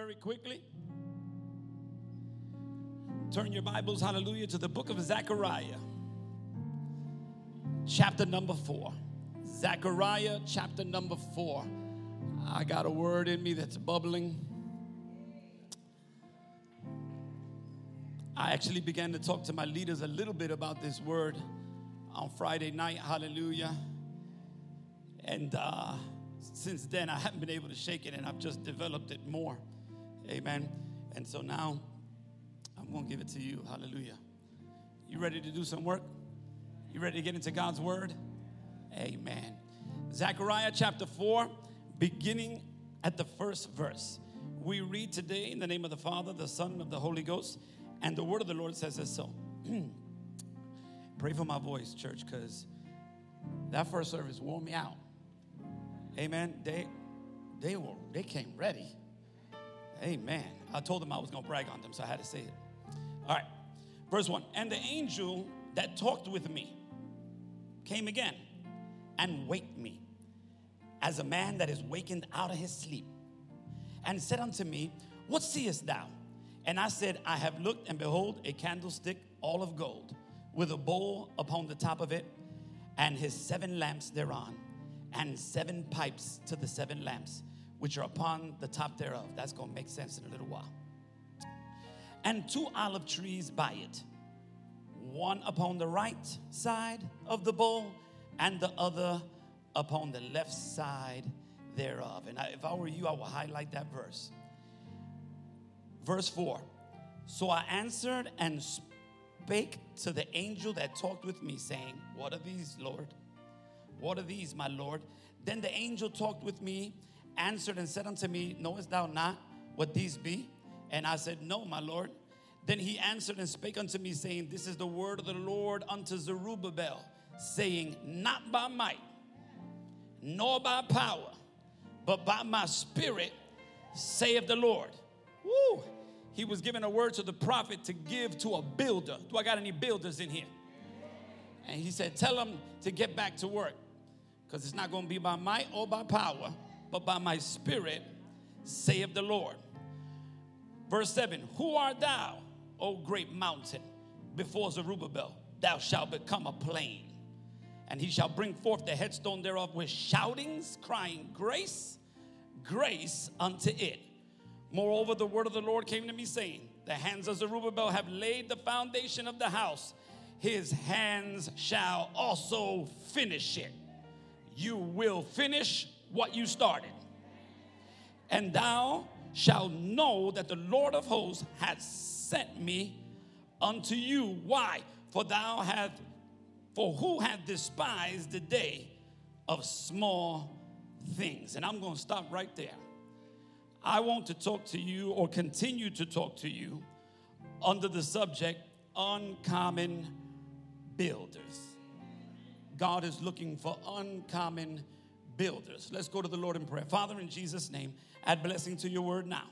very quickly. Turn your Bibles, hallelujah, to the book of Zechariah, chapter number four. Zechariah, chapter number four. I got a word in me that's bubbling. I actually began to talk to my leaders a little bit about this word on Friday night, hallelujah. And uh, since then, I haven't been able to shake it, and I've just developed it more. Amen. And so now, I'm going to give it to you. Hallelujah. You ready to do some work? You ready to get into God's word? Amen. Zechariah chapter 4, beginning at the first verse. We read today in the name of the Father, the Son, of the Holy Ghost, and the word of the Lord says this so. Pray for my voice, church, because that first service wore me out. Amen. They they were they came ready. Amen. I told them I was gonna brag on them, so I had to say it. All right. Verse 1. And the angel that talked with me came again and waked me as a man that is wakened out of his sleep, and said unto me, What seest thou? And I said, I have looked, and behold, a candlestick all of gold, with a bowl upon the top of it, and his seven lamps thereon and seven pipes to the seven lamps which are upon the top thereof. That's going to make sense in a little while. And two olive trees by it, one upon the right side of the bowl, and the other upon the left side thereof. And if I were you, I would highlight that verse. Verse 4 So I answered and spake to the angel that talked with me, saying, What are these, Lord? What are these, my Lord? Then the angel talked with me, answered and said unto me, Knowest thou not what these be? And I said, No, my Lord. Then he answered and spake unto me, saying, This is the word of the Lord unto Zerubbabel, saying, Not by might, nor by power, but by my spirit, saith the Lord. Woo! He was given a word to the prophet to give to a builder. Do I got any builders in here? And he said, Tell them to get back to work because it's not going to be by might or by power, but by my spirit, saith the Lord. Verse 7 Who art thou, O great mountain? Before Zerubbabel, thou shalt become a plain. And he shall bring forth the headstone thereof with shoutings, crying, Grace, grace unto it. Moreover, the word of the Lord came to me, saying, The hands of Zerubbabel have laid the foundation of the house, his hands shall also finish it you will finish what you started. And thou shalt know that the Lord of hosts hath sent me unto you. Why? For thou hast, for who hath despised the day of small things? And I'm going to stop right there. I want to talk to you or continue to talk to you under the subject uncommon builders. God is looking for uncommon builders. Let's go to the Lord in prayer. Father, in Jesus' name, add blessing to your word now.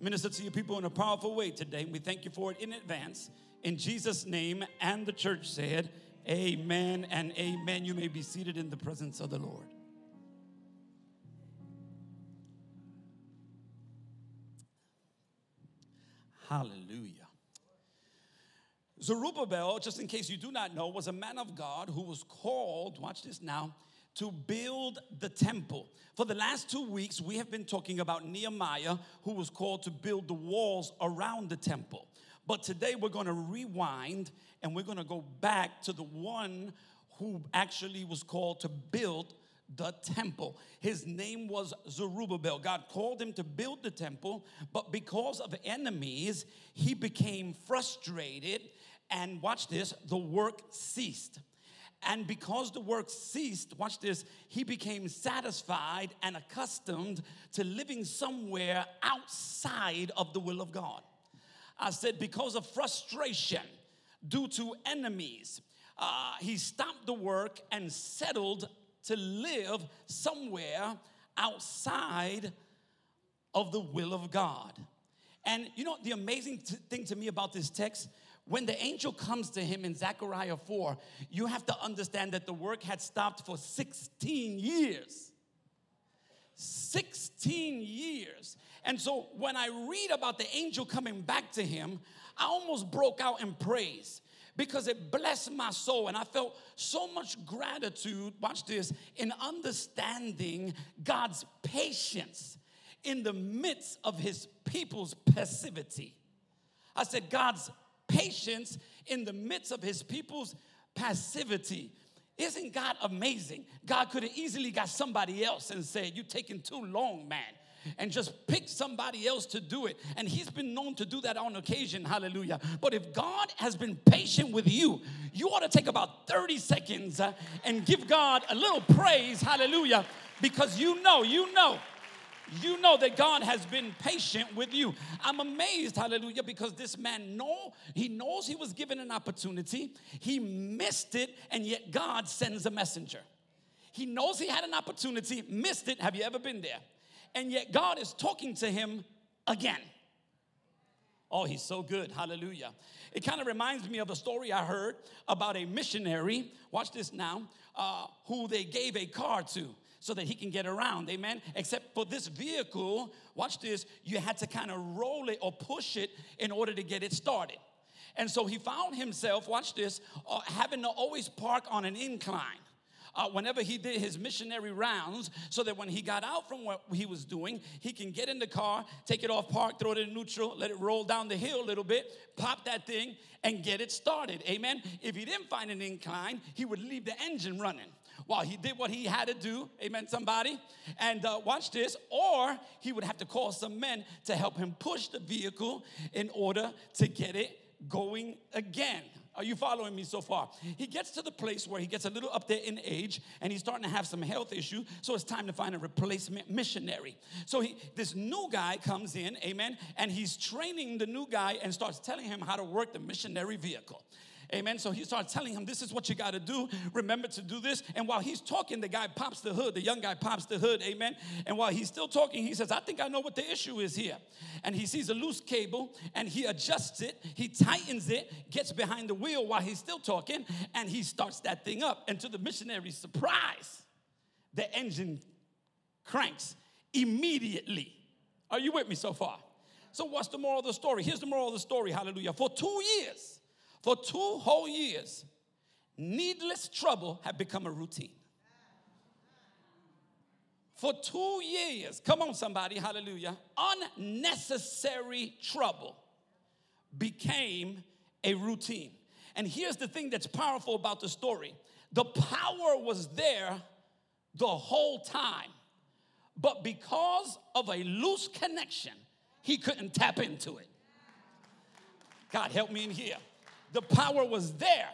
Minister to your people in a powerful way today. We thank you for it in advance. In Jesus' name, and the church said, Amen and amen. You may be seated in the presence of the Lord. Hallelujah. Zerubbabel, just in case you do not know, was a man of God who was called, watch this now, to build the temple. For the last two weeks, we have been talking about Nehemiah, who was called to build the walls around the temple. But today we're to rewind and we're to go back to the one who actually was called to build the temple. His name was Zerubbabel. God called him to build the temple, but because of enemies, he became frustrated and watch this, the work ceased. And because the work ceased, watch this, he became satisfied and accustomed to living somewhere outside of the will of God. I said, because of frustration due to enemies, uh, he stopped the work and settled to live somewhere outside of the will of God. And you know, the amazing t- thing to me about this text, when the angel comes to him in Zechariah 4, you have to understand that the work had stopped for 16 years. 16 years. And so when I read about the angel coming back to him, I almost broke out in praise because it blessed my soul and I felt so much gratitude, watch this, in understanding God's patience in the midst of his people's passivity. I said, God's patience in the midst of his people's passivity. Isn't God amazing? God could have easily got somebody else and said, You're taking too long, man and just pick somebody else to do it. And he's been known to do that on occasion, hallelujah. But if God has been patient with you, you ought to take about 30 seconds uh, and give God a little praise, hallelujah, because you know, you know you know that God has been patient with you. I'm amazed, hallelujah, because this man know he knows he was given an opportunity. He missed it, and yet God sends a messenger. He knows he had an opportunity, missed it. Have you ever been there? and yet God is talking to him again. Oh, he's so good. Hallelujah. It kind of reminds me of a story I heard about a missionary, watch this now, uh, who they gave a car to so that he can get around. Amen. Except for this vehicle, watch this, you had to kind of roll it or push it in order to get it started. And so he found himself, watch this, uh, having to always park on an incline uh, whenever he did his missionary rounds so that when he got out from what he was doing, he can get in the car, take it off park, throw it in neutral, let it roll down the hill a little bit, pop that thing, and get it started. Amen. If he didn't find an incline, he would leave the engine running while he did what he had to do. Amen, somebody. And uh, watch this. Or he would have to call some men to help him push the vehicle in order to get it going again. Are you following me so far? He gets to the place where he gets a little up there in age and he's starting to have some health issue, so it's time to find a replacement missionary. So he, this new guy comes in, amen, and he's training the new guy and starts telling him how to work the missionary vehicle. Amen. So he starts telling him, This is what you got to do. Remember to do this. And while he's talking, the guy pops the hood. The young guy pops the hood. Amen. And while he's still talking, he says, I think I know what the issue is here. And he sees a loose cable and he adjusts it. He tightens it, gets behind the wheel while he's still talking, and he starts that thing up. And to the missionary's surprise, the engine cranks immediately. Are you with me so far? So, what's the moral of the story? Here's the moral of the story. Hallelujah. For two years, for two whole years, needless trouble had become a routine. For two years, come on, somebody, hallelujah, unnecessary trouble became a routine. And here's the thing that's powerful about the story the power was there the whole time, but because of a loose connection, he couldn't tap into it. God, help me in here the power was there,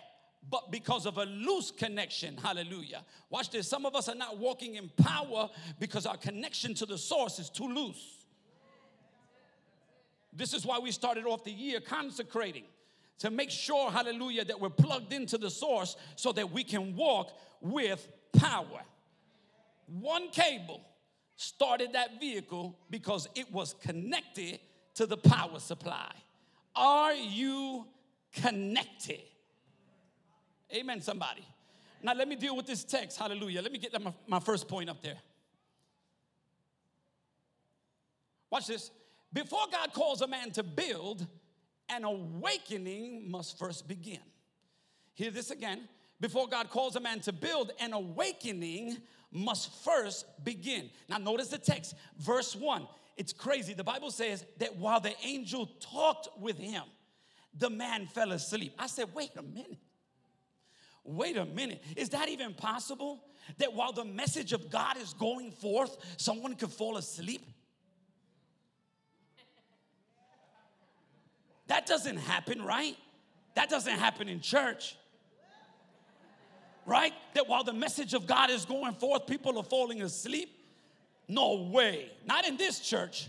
but because of a loose connection, hallelujah. Watch this. Some of us are not walking in power because our connection to the source is too loose. This is why we started off the year consecrating to make sure, hallelujah, that we're plugged into the source so that we can walk with power. One cable started that vehicle because it was connected to the power supply. Are you connected. Amen, somebody. Now, let me deal with this text. Hallelujah. Let me get my, my first point up there. Watch this. Before God calls a man to build, an awakening must first begin. Hear this again. Before God calls a man to build, an awakening must first begin. Now, notice the text, verse 1. It's crazy. The Bible says that while the angel talked with him, the man fell asleep. I said, wait a minute. Wait a minute. Is that even possible? That while the message of God is going forth, someone could fall asleep? That doesn't happen, right? That doesn't happen in church. Right? That while the message of God is going forth, people are falling asleep? No way. Not in this church.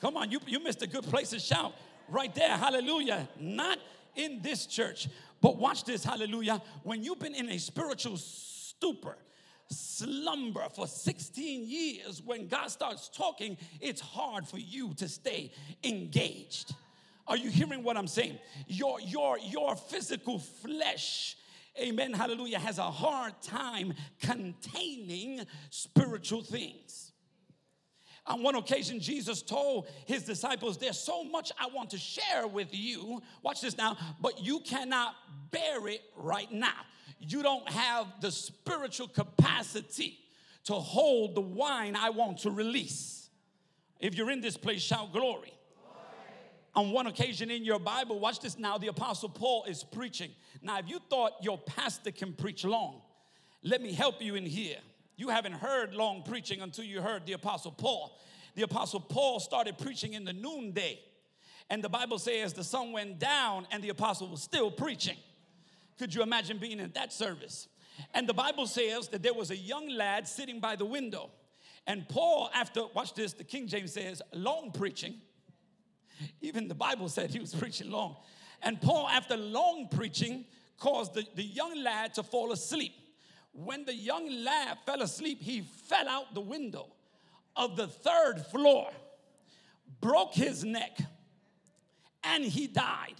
Come on, you, you missed a good place to shout right there. Hallelujah. Not in this church, but watch this. Hallelujah. When you've been in a spiritual stupor, slumber for 16 years, when God starts talking, it's hard for you to stay engaged. Are you hearing what I'm saying? Your, your, your physical flesh amen, hallelujah, has a hard time containing spiritual things. On one occasion, Jesus told his disciples, There's so much I want to share with you. Watch this now, but you cannot bear it right now. You don't have the spiritual capacity to hold the wine I want to release. If you're in this place, shout glory. On one occasion in your Bible, watch this now, the Apostle Paul is preaching. Now, if you thought your pastor can preach long, let me help you in here. You haven't heard long preaching until you heard the Apostle Paul. The Apostle Paul started preaching in the noonday. And the Bible says the sun went down and the apostle was still preaching. Could you imagine being in that service? And the Bible says that there was a young lad sitting by the window. And Paul, after, watch this, the King James says, long preaching. Even the Bible said he was preaching long. And Paul, after long preaching, caused the, the young lad to fall asleep. When the young lad fell asleep, he fell out the window of the third floor, broke his neck, and he died.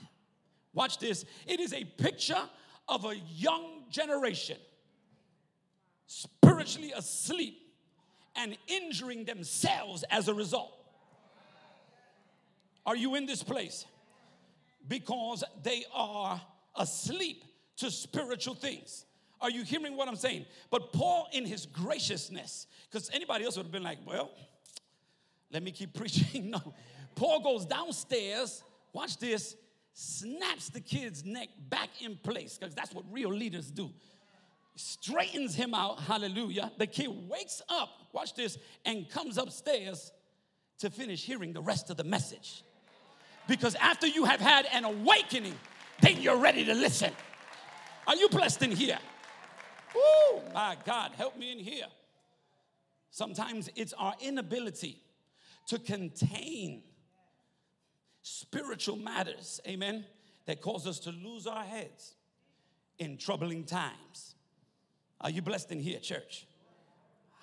Watch this. It is a picture of a young generation spiritually asleep and injuring themselves as a result. Are you in this place? Because they are asleep to spiritual things. Are you hearing what I'm saying? But Paul, in his graciousness, because anybody else would have been like, well, let me keep preaching. no. Paul goes downstairs, watch this, snaps the kid's neck back in place, because that's what real leaders do. Straightens him out, hallelujah. The kid wakes up, watch this, and comes upstairs to finish hearing the rest of the message. Because after you have had an awakening, then you're ready to listen. Are you blessed in here? Woo, my God, help me in here. Sometimes it's our inability to contain spiritual matters, amen, that cause us to lose our heads in troubling times. Are you blessed in here, church?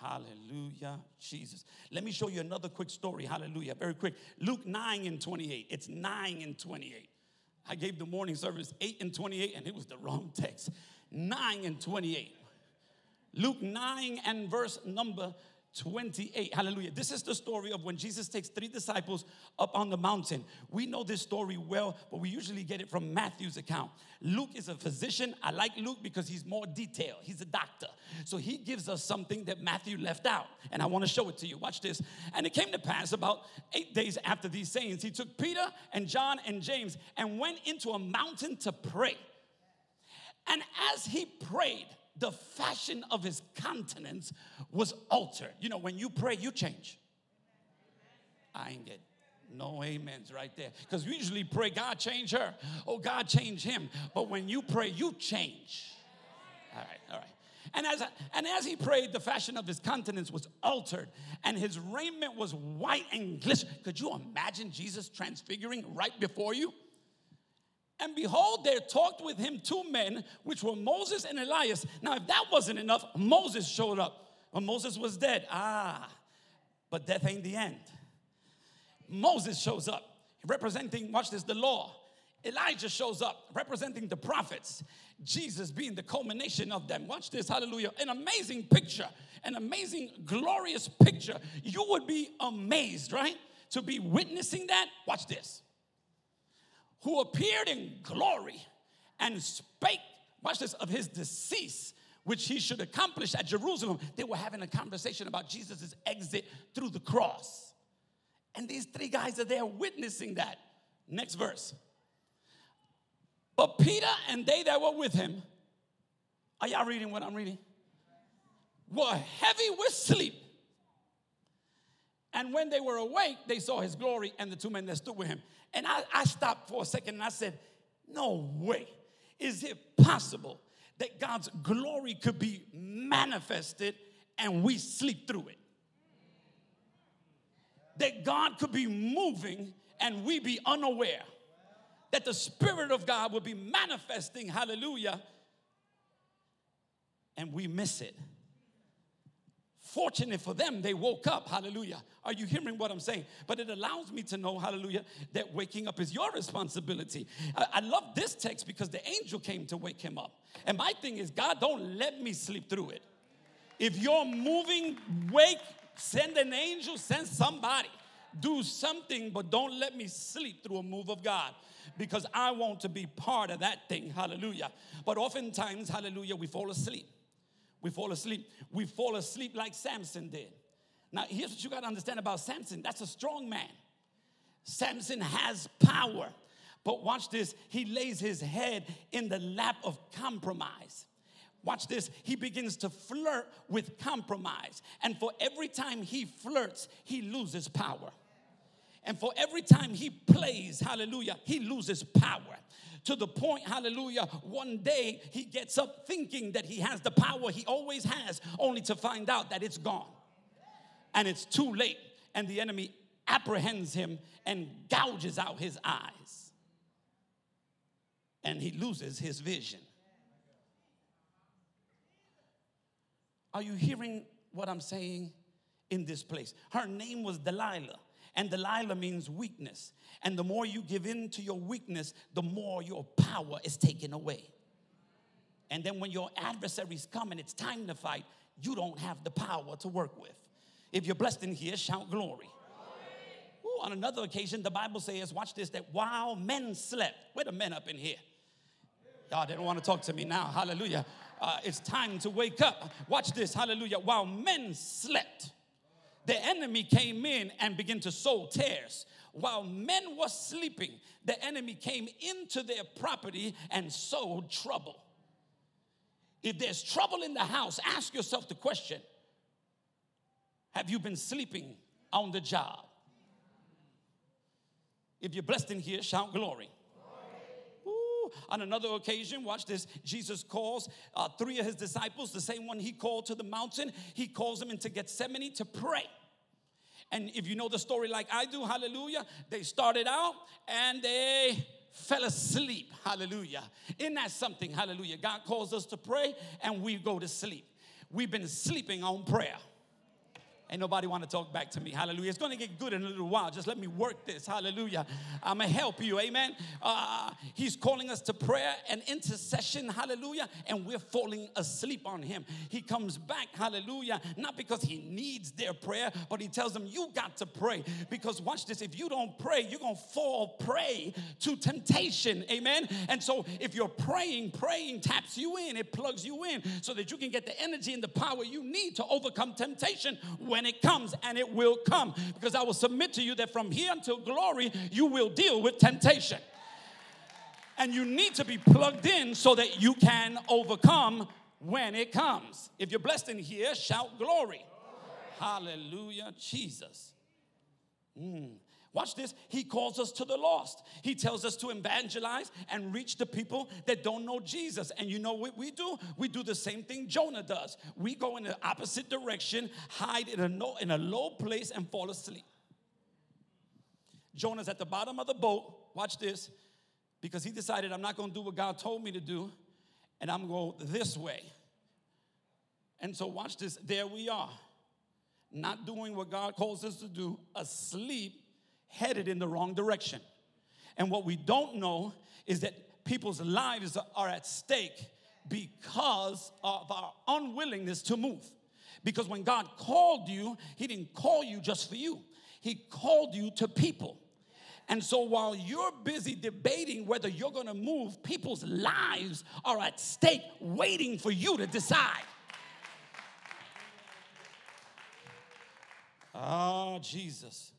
Hallelujah, Jesus. Let me show you another quick story. Hallelujah, very quick. Luke 9 and 28. It's 9 and 28. I gave the morning service 8 and 28, and it was the wrong text. 9 and 28. Luke 9 and verse number 28. Hallelujah. This is the story of when Jesus takes three disciples up on the mountain. We know this story well, but we usually get it from Matthew's account. Luke is a physician. I like Luke because he's more detailed. He's a doctor. So he gives us something that Matthew left out. And I want to show it to you. Watch this. And it came to pass about eight days after these sayings, he took Peter and John and James and went into a mountain to pray. And as he prayed, the fashion of his countenance was altered. You know, when you pray, you change. I ain't get no amens right there. Because we usually pray, God change her. Oh, God change him. But when you pray, you change. All right, all right. And as, and as he prayed, the fashion of his countenance was altered, and his raiment was white and glistening. Could you imagine Jesus transfiguring right before you? And behold, there talked with him two men, which were Moses and Elias. Now, if that wasn't enough, Moses showed up. When Moses was dead. Ah, but death ain't the end. Moses shows up, representing, watch this, the law. Elijah shows up, representing the prophets. Jesus being the culmination of them. Watch this, hallelujah. An amazing picture, an amazing, glorious picture. You would be amazed, right? To be witnessing that. Watch this who appeared in glory and spake, watch this, of his decease, which he should accomplish at Jerusalem. They were having a conversation about Jesus' exit through the cross. And these three guys are there witnessing that. Next verse. But Peter and they that were with him, are y'all reading what I'm reading? Were heavy with sleep. And when they were awake, they saw his glory and the two men that stood with him. And I, I stopped for a second and I said, No way. Is it possible that God's glory could be manifested and we sleep through it? That God could be moving and we be unaware. That the Spirit of God would be manifesting, hallelujah, and we miss it. Fortunate for them, they woke up. Hallelujah. Are you hearing what I'm saying? But it allows me to know, hallelujah, that waking up is your responsibility. I, I love this text because the angel came to wake him up. And my thing is, God, don't let me sleep through it. If you're moving, wake send an angel, send somebody. Do something, but don't let me sleep through a move of God because I want to be part of that thing. Hallelujah. But oftentimes, hallelujah, we fall asleep. We fall asleep. We fall asleep like Samson did. Now, here's what you got to understand about Samson that's a strong man. Samson has power. But watch this, he lays his head in the lap of compromise. Watch this, he begins to flirt with compromise. And for every time he flirts, he loses power. And for every time he plays, hallelujah, he loses power. To the point, hallelujah, one day he gets up thinking that he has the power he always has, only to find out that it's gone. And it's too late. And the enemy apprehends him and gouges out his eyes. And he loses his vision. Are you hearing what I'm saying in this place? Her name was Delilah. And Delilah means weakness. And the more you give in to your weakness, the more your power is taken away. And then when your adversaries come and it's time to fight, you don't have the power to work with. If you're blessed in here, shout glory. Ooh, on another occasion, the Bible says, watch this, that while men slept, where the men up in here? Y'all didn't want to talk to me now. Hallelujah. Uh, it's time to wake up. Watch this. Hallelujah. While men slept, the enemy came in and began to sow tares. While men were sleeping, the enemy came into their property and sowed trouble. If there's trouble in the house, ask yourself the question Have you been sleeping on the job? If you're blessed in here, shout glory. On another occasion, watch this, Jesus calls uh, three of his disciples, the same one he called to the mountain, he calls them into Gethsemane to pray. And if you know the story like I do, hallelujah, they started out and they fell asleep, hallelujah. Isn't that something, hallelujah? God calls us to pray and we go to sleep. We've been sleeping on prayer. Ain't nobody want to talk back to me. Hallelujah. It's going to get good in a little while. Just let me work this. Hallelujah. I'm going to help you. Amen. Uh, he's calling us to prayer and intercession. Hallelujah. And we're falling asleep on him. He comes back. Hallelujah. Not because he needs their prayer, but he tells them, You got to pray. Because watch this. If you don't pray, you're going to fall prey to temptation. Amen. And so if you're praying, praying taps you in, it plugs you in so that you can get the energy and the power you need to overcome temptation when when it comes, and it will come. Because I will submit to you that from here until glory, you will deal with temptation. And you need to be plugged in so that you can overcome when it comes. If you're blessed in here, shout glory. glory. Hallelujah, Jesus. Mm. Watch this. He calls us to the lost. He tells us to evangelize and reach the people that don't know Jesus. And you know what we do? We do the same thing Jonah does. We go in the opposite direction, hide in a, no, in a low place, and fall asleep. Jonah's at the bottom of the boat. Watch this. Because he decided, I'm not going to do what God told me to do, and I'm going this way. And so, watch this. There we are, not doing what God calls us to do, asleep headed in the wrong direction. And what we don't know is that people's lives are at stake because of our unwillingness to move. Because when God called you, He didn't call you just for you, He called you to people. And so while you're busy debating whether you're gonna move, people's lives are at stake waiting for you to decide. Ah, oh, Jesus.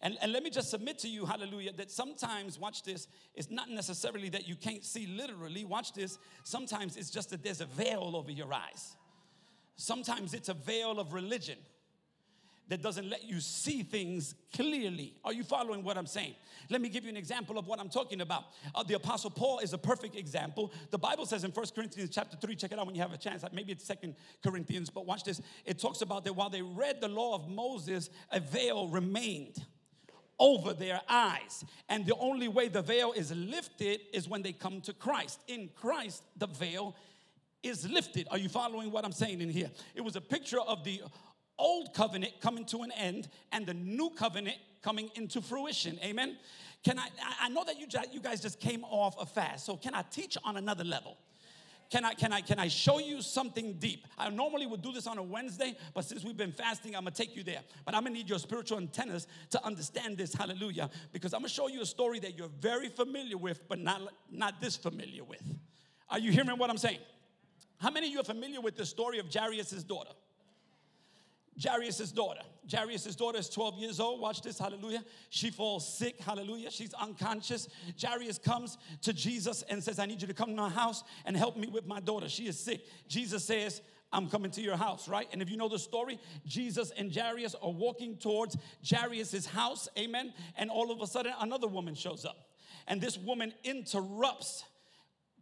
And, and let me just submit to you, hallelujah, that sometimes, watch this, it's not necessarily that you can't see literally. Watch this. Sometimes it's just that there's a veil over your eyes. Sometimes it's a veil of religion that doesn't let you see things clearly. Are you following what I'm saying? Let me give you an example of what I'm talking about. Uh, the apostle Paul is a perfect example. The Bible says in First Corinthians chapter 3, check it out when you have a chance. Maybe it's Second Corinthians, but watch this. It talks about that while they read the law of Moses, a veil remained over their eyes. And the only way the veil is lifted is when they come to Christ. In Christ, the veil is lifted. Are you following what I'm saying in here? It was a picture of the old covenant coming to an end and the new covenant coming into fruition. Amen. Can I I know that you you guys just came off a fast. So can I teach on another level? Can I, can I, can I show you something deep? I normally would do this on a Wednesday, but since we've been fasting, I'm gonna take you there. But I'm gonna need your spiritual antennas to understand this, hallelujah, because I'm gonna show you a story that you're very familiar with, but not, not this familiar with. Are you hearing what I'm saying? How many of you are familiar with the story of Jairus' daughter? Jairus' daughter. Jairus' daughter is 12 years old. Watch this, hallelujah. She falls sick, hallelujah. She's unconscious. Jairus comes to Jesus and says, I need you to come to my house and help me with my daughter. She is sick. Jesus says, I'm coming to your house, right? And if you know the story, Jesus and Jairus are walking towards Jairus' house, amen. And all of a sudden, another woman shows up. And this woman interrupts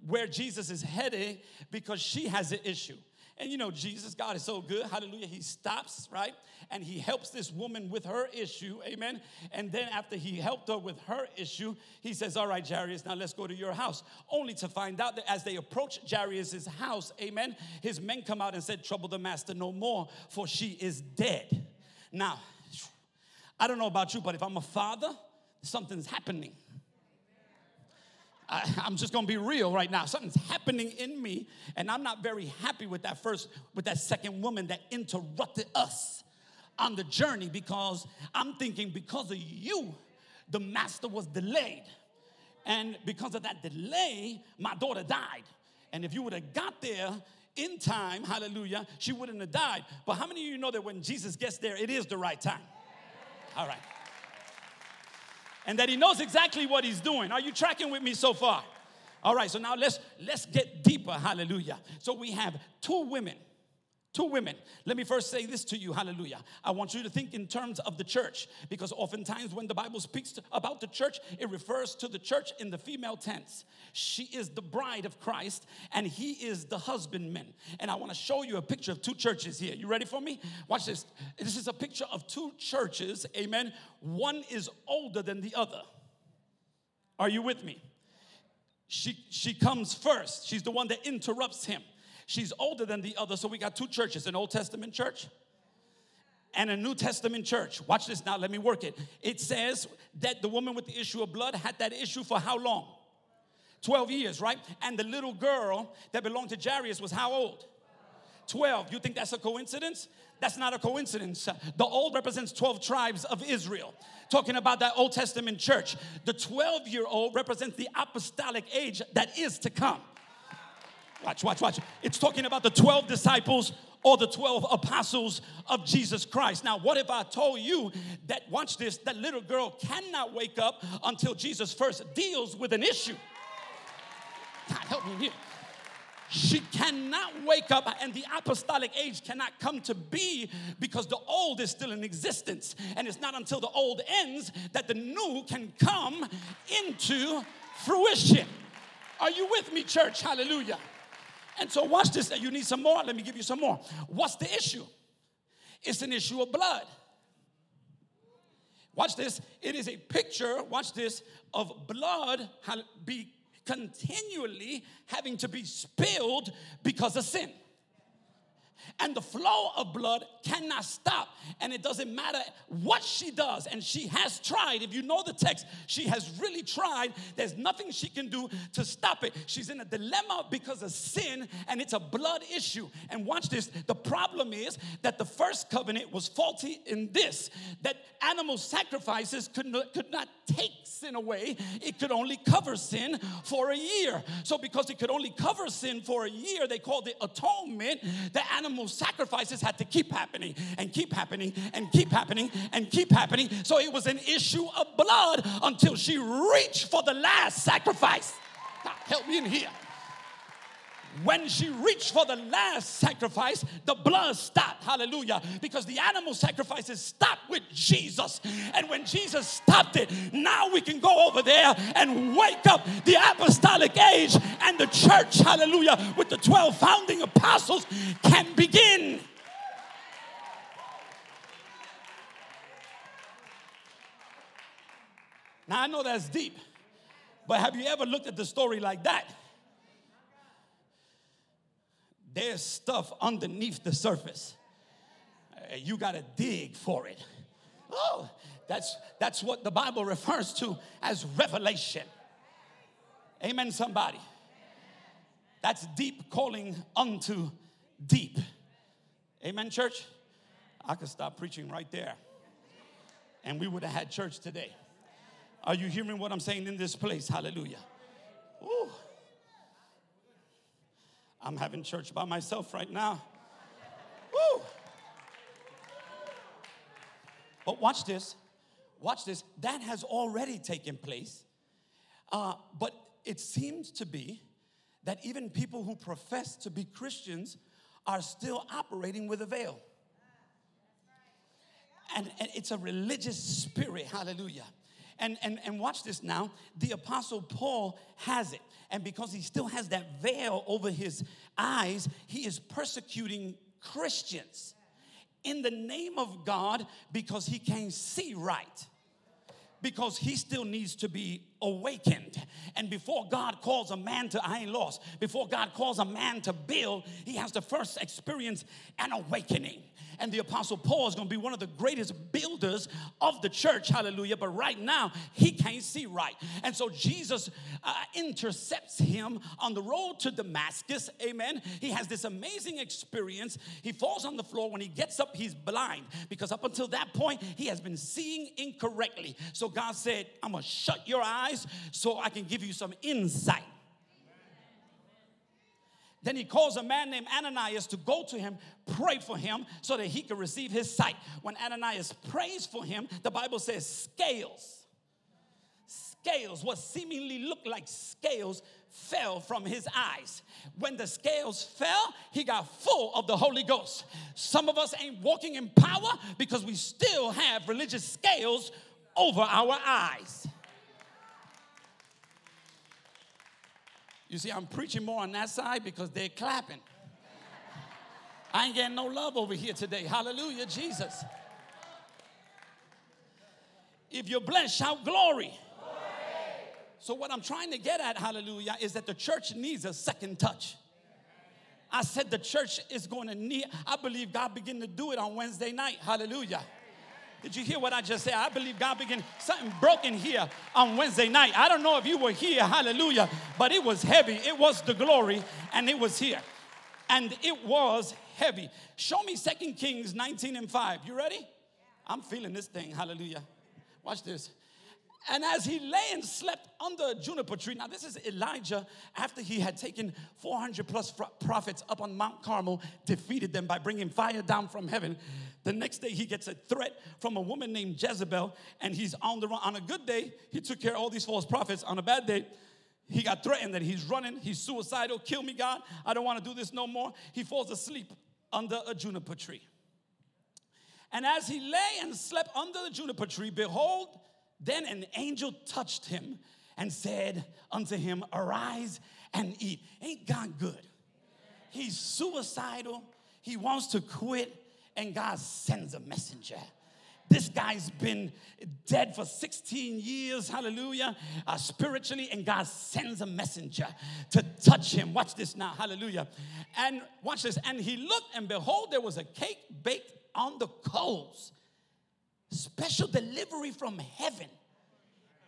where Jesus is headed because she has an issue. And you know, Jesus, God is so good. Hallelujah. He stops, right? And he helps this woman with her issue. Amen. And then after he helped her with her issue, he says, All right, Jairus, now let's go to your house. Only to find out that as they approach Jairus' house, amen, his men come out and said, Trouble the master no more, for she is dead. Now, I don't know about you, but if I'm a father, something's happening. I, am just gonna be real right now. Something's happening in me, and I'm not very happy with that first, with that second woman that interrupted us on the journey because I'm thinking because of you, the master was delayed. And because of that delay, my daughter died. And if you would have got there in time, hallelujah, she wouldn't have died. But how many of you know that when Jesus gets there, it is the right time? All right and that he knows exactly what he's doing. Are you tracking with me so far? All right, so now let's let's get deeper. Hallelujah. So we have two women. Two women. Let me first say this to you, hallelujah. I want you to think in terms of the church because oftentimes when the Bible speaks about the church, it refers to the church in the female tense. She is the bride of Christ and he is the husbandman. And I want to show you a picture of two churches here. You ready for me? Watch this. This is a picture of two churches, amen. One is older than the other. Are you with me? She, she comes first. She's the one that interrupts him. She's older than the other. So we got two churches an Old Testament church and a New Testament church. Watch this now, let me work it. It says that the woman with the issue of blood had that issue for how long? 12 years, right? And the little girl that belonged to Jairus was how old? 12. You think that's a coincidence? That's not a coincidence. The old represents 12 tribes of Israel. Talking about that Old Testament church. The 12 year old represents the apostolic age that is to come. Watch, watch, watch. It's talking about the 12 disciples or the 12 apostles of Jesus Christ. Now, what if I told you that, watch this, that little girl cannot wake up until Jesus first deals with an issue? God, help me here. She cannot wake up, and the apostolic age cannot come to be because the old is still in existence. And it's not until the old ends that the new can come into fruition. Are you with me, church? Hallelujah. And so, watch this. You need some more? Let me give you some more. What's the issue? It's an issue of blood. Watch this. It is a picture, watch this, of blood be continually having to be spilled because of sin and the flow of blood cannot stop. And it doesn't matter what she does. And she has tried. If you know the text, she has really tried. There's nothing she can do to stop it. She's in a dilemma because of sin, and it's a blood issue. And watch this the problem is that the first covenant was faulty in this that animal sacrifices could not, could not take sin away, it could only cover sin for a year. So, because it could only cover sin for a year, they called it atonement. The animal sacrifices had to keep happening and keep happening and keep happening and keep happening. So it was an issue of blood until she reached for the last sacrifice. God, help me in here. When she reached for the last sacrifice, the blood stopped. Hallelujah. Because the animal sacrifices stopped with Jesus. And when Jesus stopped it, now we can go over there and wake up the apostolic age and the church, hallelujah, with the 12 founding apostles can Now I know that's deep, but have you ever looked at the story like that? there's stuff underneath the surface. You got to dig for it. Oh, that's that's what the Bible refers to as revelation. Amen, somebody. That's deep calling unto deep. Amen, church? I could stop preaching right there. And we would have had church today. Are you hearing what I'm saying in this place? Hallelujah. Ooh. I'm having church by myself right now. Woo! But watch this. Watch this. That has already taken place. Uh, but it seems to be that even people who profess to be Christians are still operating with a veil. And, and it's a religious spirit, hallelujah. And, and, and watch this now. The Apostle Paul has it. And because he still has that veil over his eyes, he is persecuting Christians in the name of God because he can't see right because he still needs to be awakened. And before God calls a man to, I ain't lost, before God calls a man to build, he has to first experience an awakening. And the Apostle Paul is going to be one of the greatest builders of the church, hallelujah. But right now, he can't see right. And so Jesus uh, intercepts him on the road to Damascus, amen. He has this amazing experience. He falls on the floor. When he gets up, he's blind because up until that point, he has been seeing incorrectly. So God said, I'm going to shut your eyes so I can give you some insight. Then he calls a man named Ananias to go to him, pray for him so that he could receive his sight. When Ananias prays for him, the Bible says scales, scales, what seemingly looked like scales, fell from his eyes. When the scales fell, he got full of the Holy Ghost. Some of us ain't walking in power because we still have religious scales over our eyes. You see, I'm preaching more on that side because they're clapping. I ain't getting no love over here today. Hallelujah, Jesus. If you're blessed, shout glory. So, what I'm trying to get at, hallelujah, is that the church needs a second touch. I said the church is going to need, I believe God began to do it on Wednesday night. Hallelujah. Did you hear what I just said? I believe God began something broken here on Wednesday night. I don't know if you were here, hallelujah, but it was heavy. It was the glory, and it was here. And it was heavy. Show me Second Kings 19 and 5. You ready? I'm feeling this thing, hallelujah. Watch this. And as he lay and slept under a juniper tree, now this is Elijah after he had taken 400 plus prophets up on Mount Carmel, defeated them by bringing fire down from heaven. The next day, he gets a threat from a woman named Jezebel, and he's on the run. On a good day, he took care of all these false prophets. On a bad day, he got threatened that he's running, he's suicidal, kill me, God, I don't want to do this no more. He falls asleep under a juniper tree. And as he lay and slept under the juniper tree, behold, then an angel touched him and said unto him, Arise and eat. Ain't God good? He's suicidal. He wants to quit, and God sends a messenger. This guy's been dead for 16 years, hallelujah, uh, spiritually, and God sends a messenger to touch him. Watch this now, hallelujah. And watch this. And he looked, and behold, there was a cake baked on the coals Special delivery from heaven.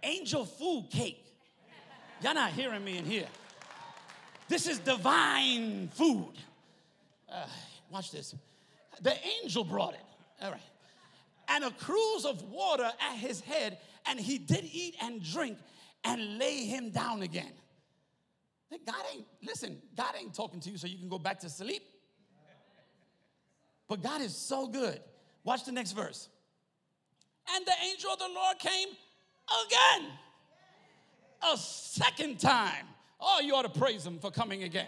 Angel food cake. Y'all not hearing me in here. This is divine food. Uh, watch this. The angel brought it. All right. And a cruse of water at his head, and he did eat and drink and lay him down again. God ain't, listen, God ain't talking to you so you can go back to sleep. But God is so good. Watch the next verse. And the angel of the Lord came again. A second time. Oh, you ought to praise him for coming again.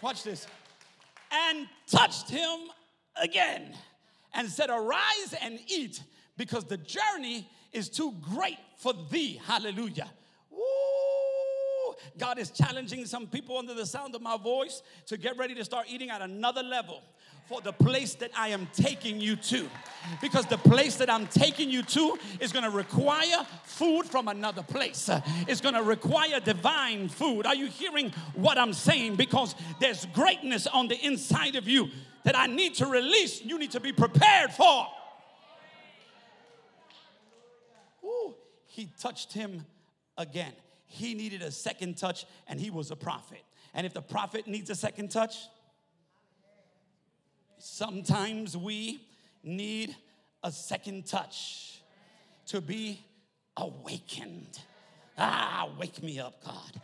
Watch this. And touched him again and said, Arise and eat, because the journey is too great for thee. Hallelujah. Woo! God is challenging some people under the sound of my voice to get ready to start eating at another level for the place that I am taking you to. Because the place that I'm taking you to is going to require food from another place. It's going to require divine food. Are you hearing what I'm saying? Because there's greatness on the inside of you that I need to release. You need to be prepared for. Ooh, he touched him again. He needed a second touch and he was a prophet. And if the prophet needs a second touch, sometimes we need a second touch to be awakened. Ah, wake me up, God.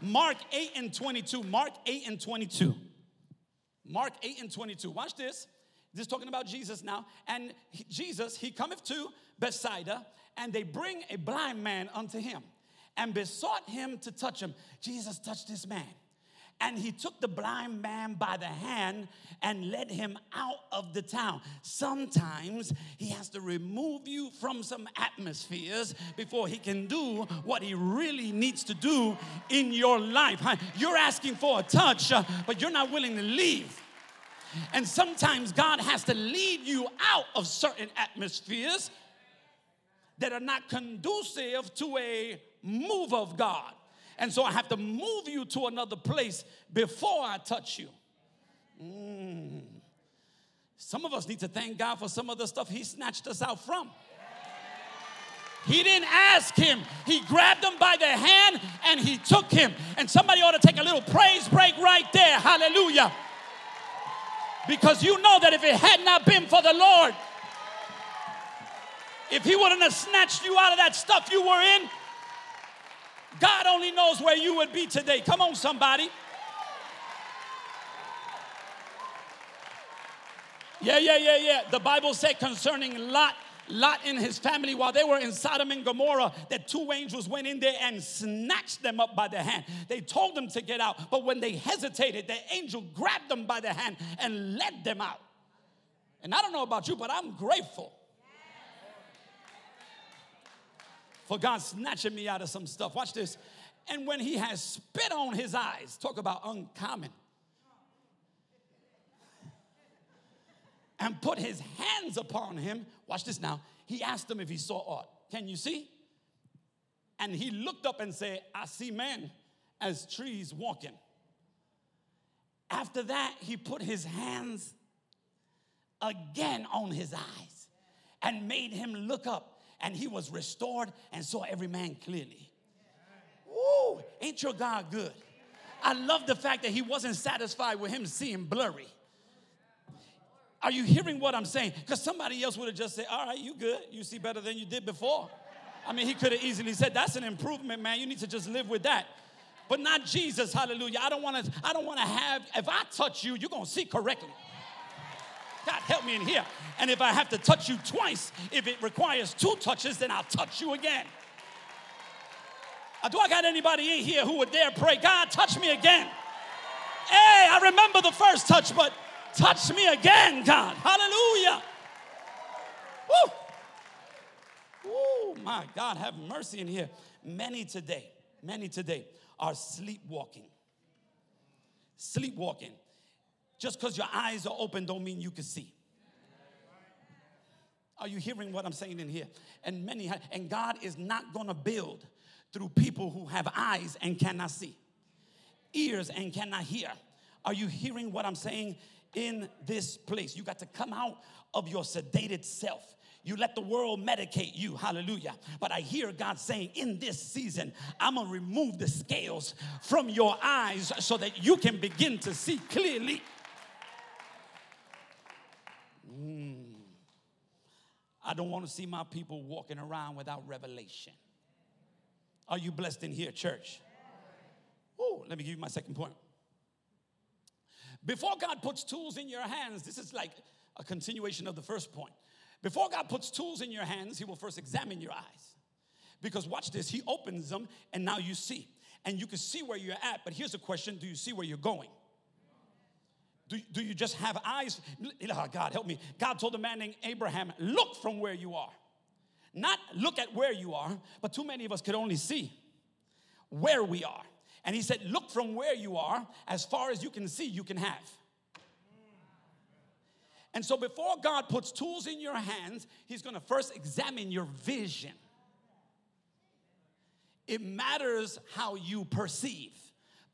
Mark 8 and 22. Mark 8 and 22. Mark 8 and 22. Watch this. This is talking about Jesus now. And Jesus, he cometh to Bethsaida, and they bring a blind man unto him and besought him to touch him. Jesus touched this man. And he took the blind man by the hand and led him out of the town. Sometimes he has to remove you from some atmospheres before he can do what he really needs to do in your life. You're asking for a touch, uh, but you're not willing to leave. And sometimes God has to lead you out of certain atmospheres that are not conducive to a move of God. And so I have to move you to another place before I touch you. Mm. Some of us need to thank God for some of the stuff He snatched us out from. He didn't ask him. He grabbed him by the hand and he took him. And somebody ought to take a little praise break right there. Hallelujah. Because you know that if it had not been for the Lord, if he wouldn't have snatched you out of that stuff you were in, God only knows where you would be today. Come on, somebody. Yeah, yeah, yeah, yeah. The Bible said concerning Lot, Lot and his family, while they were in Sodom and Gomorrah, that two angels went in there and snatched them up by the hand. They told them to get out, but when they hesitated, the angel grabbed them by the hand and led them out. And I don't know about you, but I'm grateful for God snatching me out of some stuff. Watch this. And when he has spit on his eyes, talk about uncommon, and put his hands upon him, watch this now. He asked him if he saw aught. Can you see? And he looked up and said, I see men as trees walking. After that, he put his hands again on his eyes and made him look up and he was restored and saw every man clearly. Ooh, ain't your God good? I love the fact that he wasn't satisfied with him seeing blurry. Are you hearing what I'm saying? Because somebody else would have just said, All right, you good. You see better than you did before. I mean, he could have easily said, That's an improvement, man. You need to just live with that. But not Jesus, hallelujah. I don't want to, I don't want to have, if I touch you, you're gonna see correctly. God, help me in here. And if I have to touch you twice, if it requires two touches, then I'll touch you again. Uh, do I got anybody in here who would dare pray, God, touch me again? Hey, I remember the first touch, but touch me again, God. Hallelujah. Woo. Oh my God, have mercy in here. Many today, many today are sleepwalking. Sleepwalking. Just because your eyes are open don't mean you can see. Are you hearing what I'm saying in here? And many, and God is not going to build through people who have eyes and cannot see, ears and cannot hear. Are you hearing what I'm saying in this place? You got to come out of your sedated self. You let the world medicate you, hallelujah. But I hear God saying, in this season, I'm gonna remove the scales from your eyes so that you can begin to see clearly. I don't want to see my people walking around without revelation. Are you blessed in here, church? Oh, let me give you my second point. Before God puts tools in your hands, this is like a continuation of the first point. Before God puts tools in your hands, He will first examine your eyes. Because watch this, He opens them and now you see. And you can see where you're at, but here's a question do you see where you're going? Do, do you just have eyes? Oh, God, help me. God told a man named Abraham, look from where you are. Not look at where you are, but too many of us could only see where we are. And he said, look from where you are, as far as you can see, you can have. And so before God puts tools in your hands, he's gonna first examine your vision. It matters how you perceive.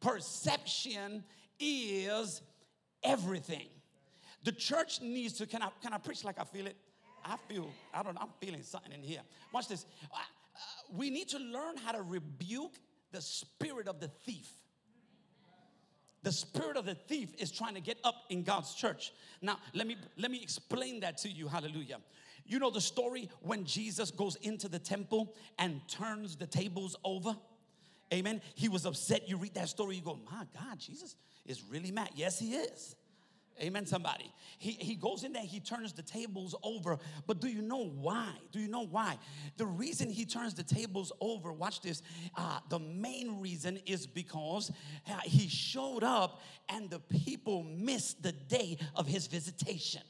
Perception is everything. The church needs to, can I, can I preach like I feel it? I feel, I don't know, I'm feeling something in here. Watch this. Uh, uh, we need to learn how to rebuke the spirit of the thief. The spirit of the thief is trying to get up in God's church. Now, let me let me explain that to you. Hallelujah. You know the story when Jesus goes into the temple and turns the tables over? Amen. He was upset. You read that story, you go, My God, Jesus is really mad. Yes, he is. Amen, somebody. He, he goes in there, he turns the tables over. But do you know why? Do you know why? The reason he turns the tables over, watch this, uh, the main reason is because uh, he showed up and the people missed the day of his visitation.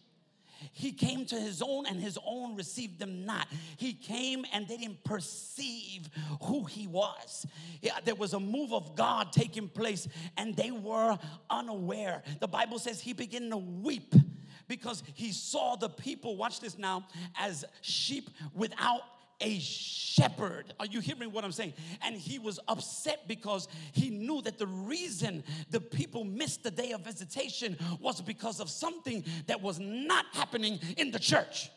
He came to his own, and his own received them not. He came and they didn't perceive who he was. Yeah, there was a move of God taking place, and they were unaware. The Bible says he began to weep because he saw the people, watch this now, as sheep without a shepherd. Are you hearing what I'm saying? And he was upset because he knew that the reason the people missed the day of visitation was because of something that was not happening in the church.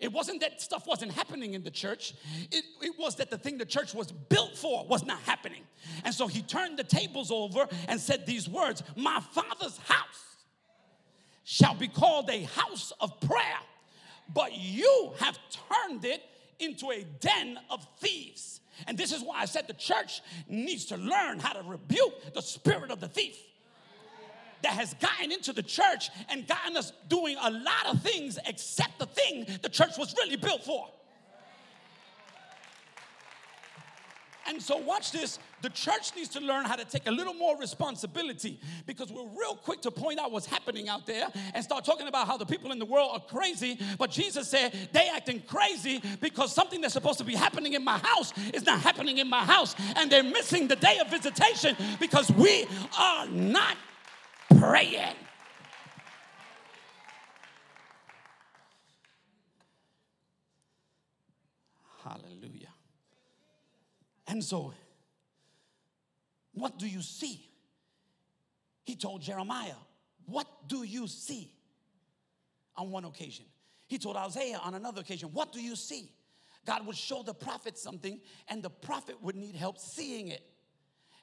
It wasn't that stuff wasn't happening in the church. It, it, was that the thing the church was built for was not happening. And so he turned the tables over and said these words My father's house shall be called a house of prayer but you have turned it into a den of thieves. And this is why I said the church needs to learn how to rebuke the spirit of the thief that has gotten into the church and gotten us doing a lot of things except the thing the church was really built for. And so, watch this. The church needs to learn how to take a little more responsibility because we're real quick to point out what's happening out there and start talking about how the people in the world are crazy. But Jesus said they acting crazy because something that's supposed to be happening in my house is not happening in my house. And they're missing the day of visitation because we are not praying. And so, what do you see? He told Jeremiah, What do you see? On one occasion. He told Isaiah on another occasion, What do you see? God would show the prophet something, and the prophet would need help seeing it.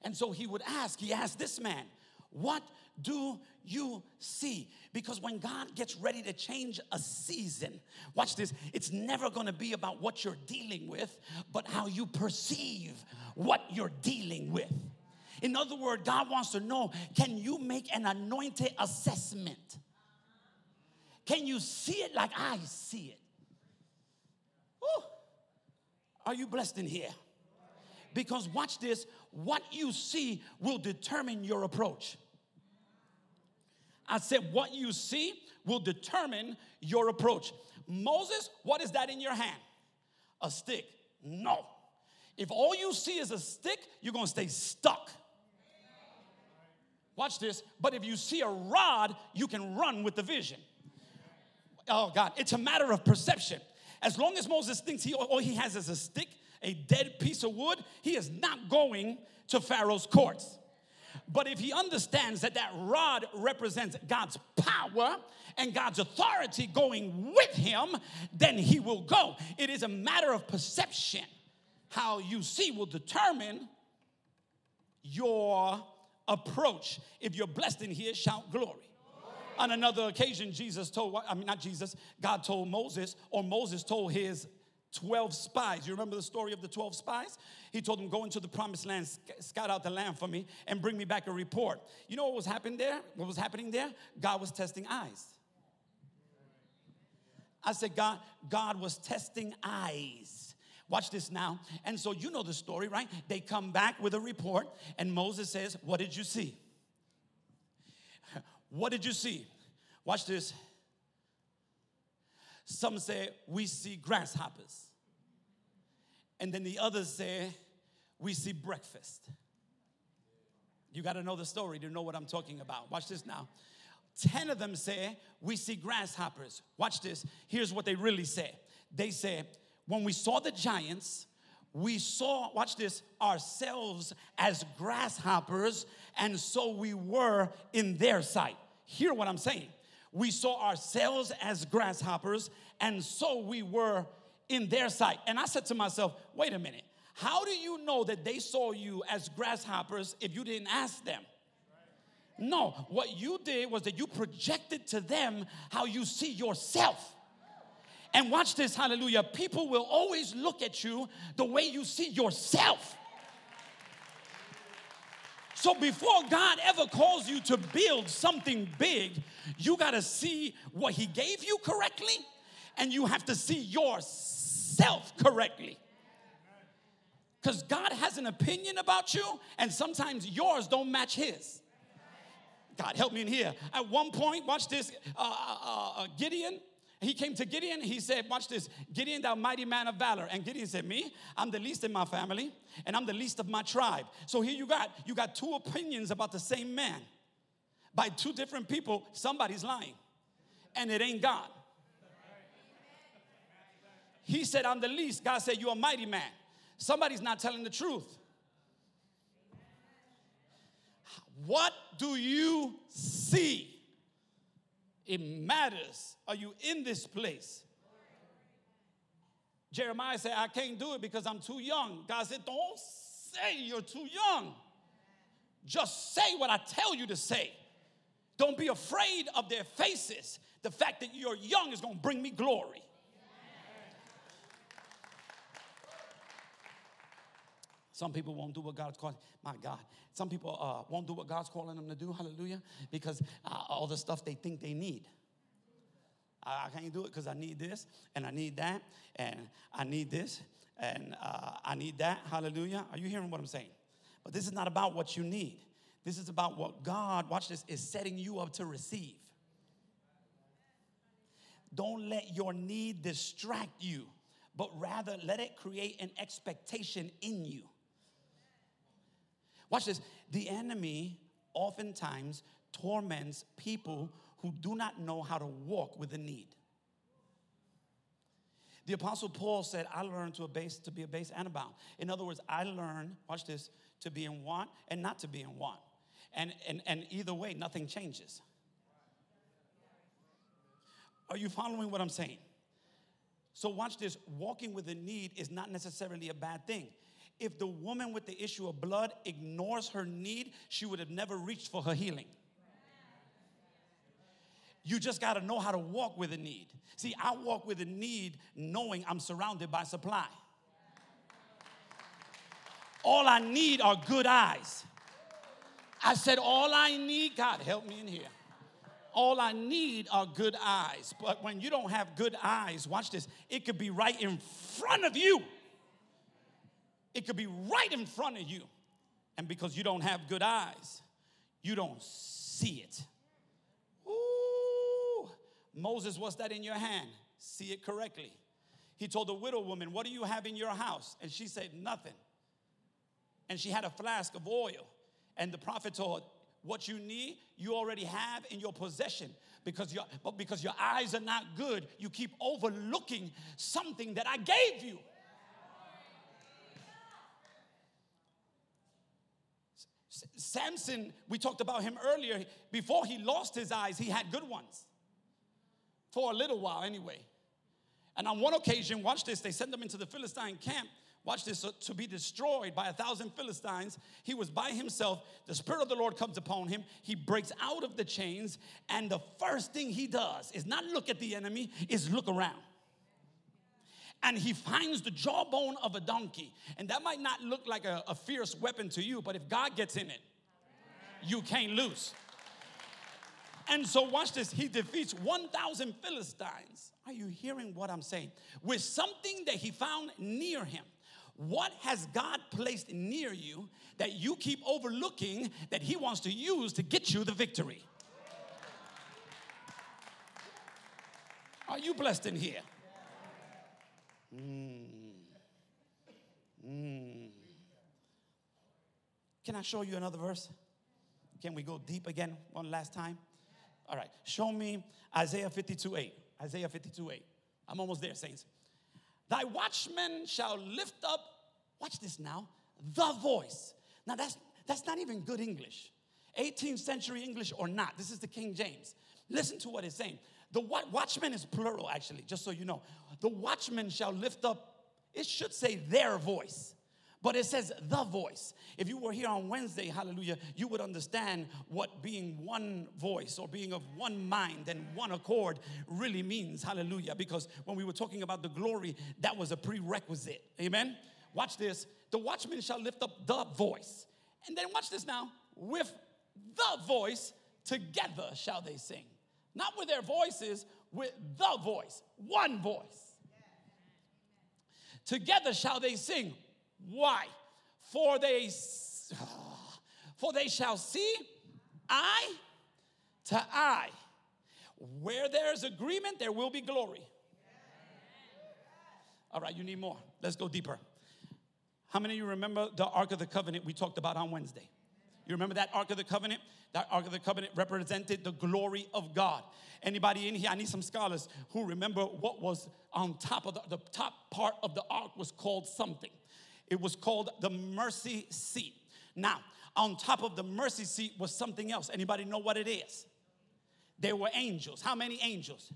And so he would ask, he asked this man, What do you see? Because when God gets ready to change a season, watch this, it's never gonna be about what you're dealing with, but how you perceive what you're dealing with. In other words, God wants to know can you make an anointed assessment? Can you see it like I see it? Ooh. Are you blessed in here? Because watch this, what you see will determine your approach. I said, what you see will determine your approach. Moses, what is that in your hand? A stick. No. If all you see is a stick, you're gonna stay stuck. Watch this. But if you see a rod, you can run with the vision. Oh God, it's a matter of perception. As long as Moses thinks he all he has is a stick, a dead piece of wood, he is not going to Pharaoh's courts. But if he understands that that rod represents God's power and God's authority going with him, then he will go. It is a matter of perception. How you see will determine your approach. If you're blessed in here, shout glory. On another occasion, Jesus told, I mean, not Jesus, God told Moses, or Moses told his 12 spies. You remember the story of the 12 spies? He told them, Go into the promised land, scout out the land for me, and bring me back a report. You know what was happening there? What was happening there? God was testing eyes. I said, God, God was testing eyes. Watch this now. And so you know the story, right? They come back with a report, and Moses says, What did you see? What did you see? Watch this. Some say, We see grasshoppers. And then the others say, We see breakfast. You got to know the story to know what I'm talking about. Watch this now. 10 of them say, We see grasshoppers. Watch this. Here's what they really say they say, When we saw the giants, we saw, watch this, ourselves as grasshoppers, and so we were in their sight. Hear what I'm saying we saw ourselves as grasshoppers, and so we were in their sight. And I said to myself, wait a minute. How do you know that they saw you as grasshoppers if you didn't ask them? No, what you did was that you projected to them how you see yourself. And watch this, hallelujah. People will always look at you the way you see yourself. So before God ever calls you to build something big, you got to see what He gave you correctly, and you have to see yourself correctly. Because God has an opinion about you, and sometimes yours don't match His. God, help me in here. At one point, watch this uh, uh, uh, uh Gideon he came to Gideon. He said, Watch this Gideon, thou mighty man of valor. And Gideon said, Me, I'm the least in my family, and I'm the least of my tribe. So here you got, you got two opinions about the same man. By two different people, somebody's lying. And it ain't God. He said, I'm the least. God said, You're a mighty man. Somebody's not telling the truth. What do you see? It matters. Are you in this place? Jeremiah said, I can't do it because I'm too young. God said, Don't say you're too young. Just say what I tell you to say. Don't be afraid of their faces. The fact that you're young is going to bring me glory. Some people won't do what God's calling. My God, some people uh, won't do what God's calling them to do. Hallelujah, because uh, all the stuff they think they need. I, I can't do it because I need this and I need that and I need this and uh, I need that. Hallelujah. Are you hearing what I'm saying? But this is not about what you need. This is about what God, watch this, is setting you up to receive. Don't let your need distract you, but rather let it create an expectation in you. Watch this. The enemy oftentimes torments people who do not know how to walk with a need. The apostle Paul said, I learned to, base, to be a base and abound. In other words, I learned, watch this, to be in want and not to be in want. And, and, and either way, nothing changes. Are you following what I'm saying? So, watch this walking with a need is not necessarily a bad thing. If the woman with the issue of blood ignores her need, she would have never reached for her healing. You just got to know how to walk with a need. See, I walk with a need knowing I'm surrounded by supply. All I need are good eyes. I said, All I need, God, help me in here. All I need are good eyes. But when you don't have good eyes, watch this, it could be right in front of you. It could be right in front of you. And because you don't have good eyes, you don't see it. Ooh, Moses, what's that in your hand? See it correctly. He told the widow woman, What do you have in your house? And she said, Nothing. And she had a flask of oil. And the prophet told, her, What you need, you already have in your possession. Because your, but because your eyes are not good, you keep overlooking something that I gave you. Samson, we talked about him earlier. Before he lost his eyes, he had good ones. For a little while, anyway. And on one occasion, watch this, they sent him into the Philistine camp. Watch this, to be destroyed by a thousand Philistines. He was by himself. The Spirit of the Lord comes upon him. He breaks out of the chains. And the first thing he does is not look at the enemy, is look around and he finds the jawbone of a donkey. And that might not look like a, a fierce weapon to you, but if God gets in it, you can't lose. And so, watch this. He defeats 1,000 Philistines. Are you hearing what I'm saying? With something that he found near him. What has God placed near you that you keep overlooking that he wants to use to get you the victory? Are you blessed in here? Mm. Mm. Can I show you another verse? Can we go deep again one last time? All right. Show me Isaiah 52 8. Isaiah 52 8. I'm almost there, saints. Thy watchmen shall lift up, watch this now, the voice. Now that's that's not even good English. 18th century English or not. This is the King James. Listen to what it's saying. The watchman is plural, actually, just so you know. the watchman shall lift up, it should say their voice. But it says the voice. If you were here on Wednesday, hallelujah, you would understand what being one voice or being of one mind and one accord really means, hallelujah. Because when we were talking about the glory, that was a prerequisite. Amen. Watch this. The watchman shall lift up the voice. And then watch this now. With the voice, together shall they sing. Not with their voices, with the voice, one voice. Together shall they sing. Why? For they for they shall see eye to eye. Where there's agreement, there will be glory. All right, you need more. Let's go deeper. How many of you remember the Ark of the Covenant we talked about on Wednesday? You remember that Ark of the Covenant? That Ark of the Covenant represented the glory of God. Anybody in here? I need some scholars who remember what was on top of the, the top part of the ark was called something. It was called the mercy seat. Now, on top of the mercy seat was something else. Anybody know what it is? There were angels. How many angels?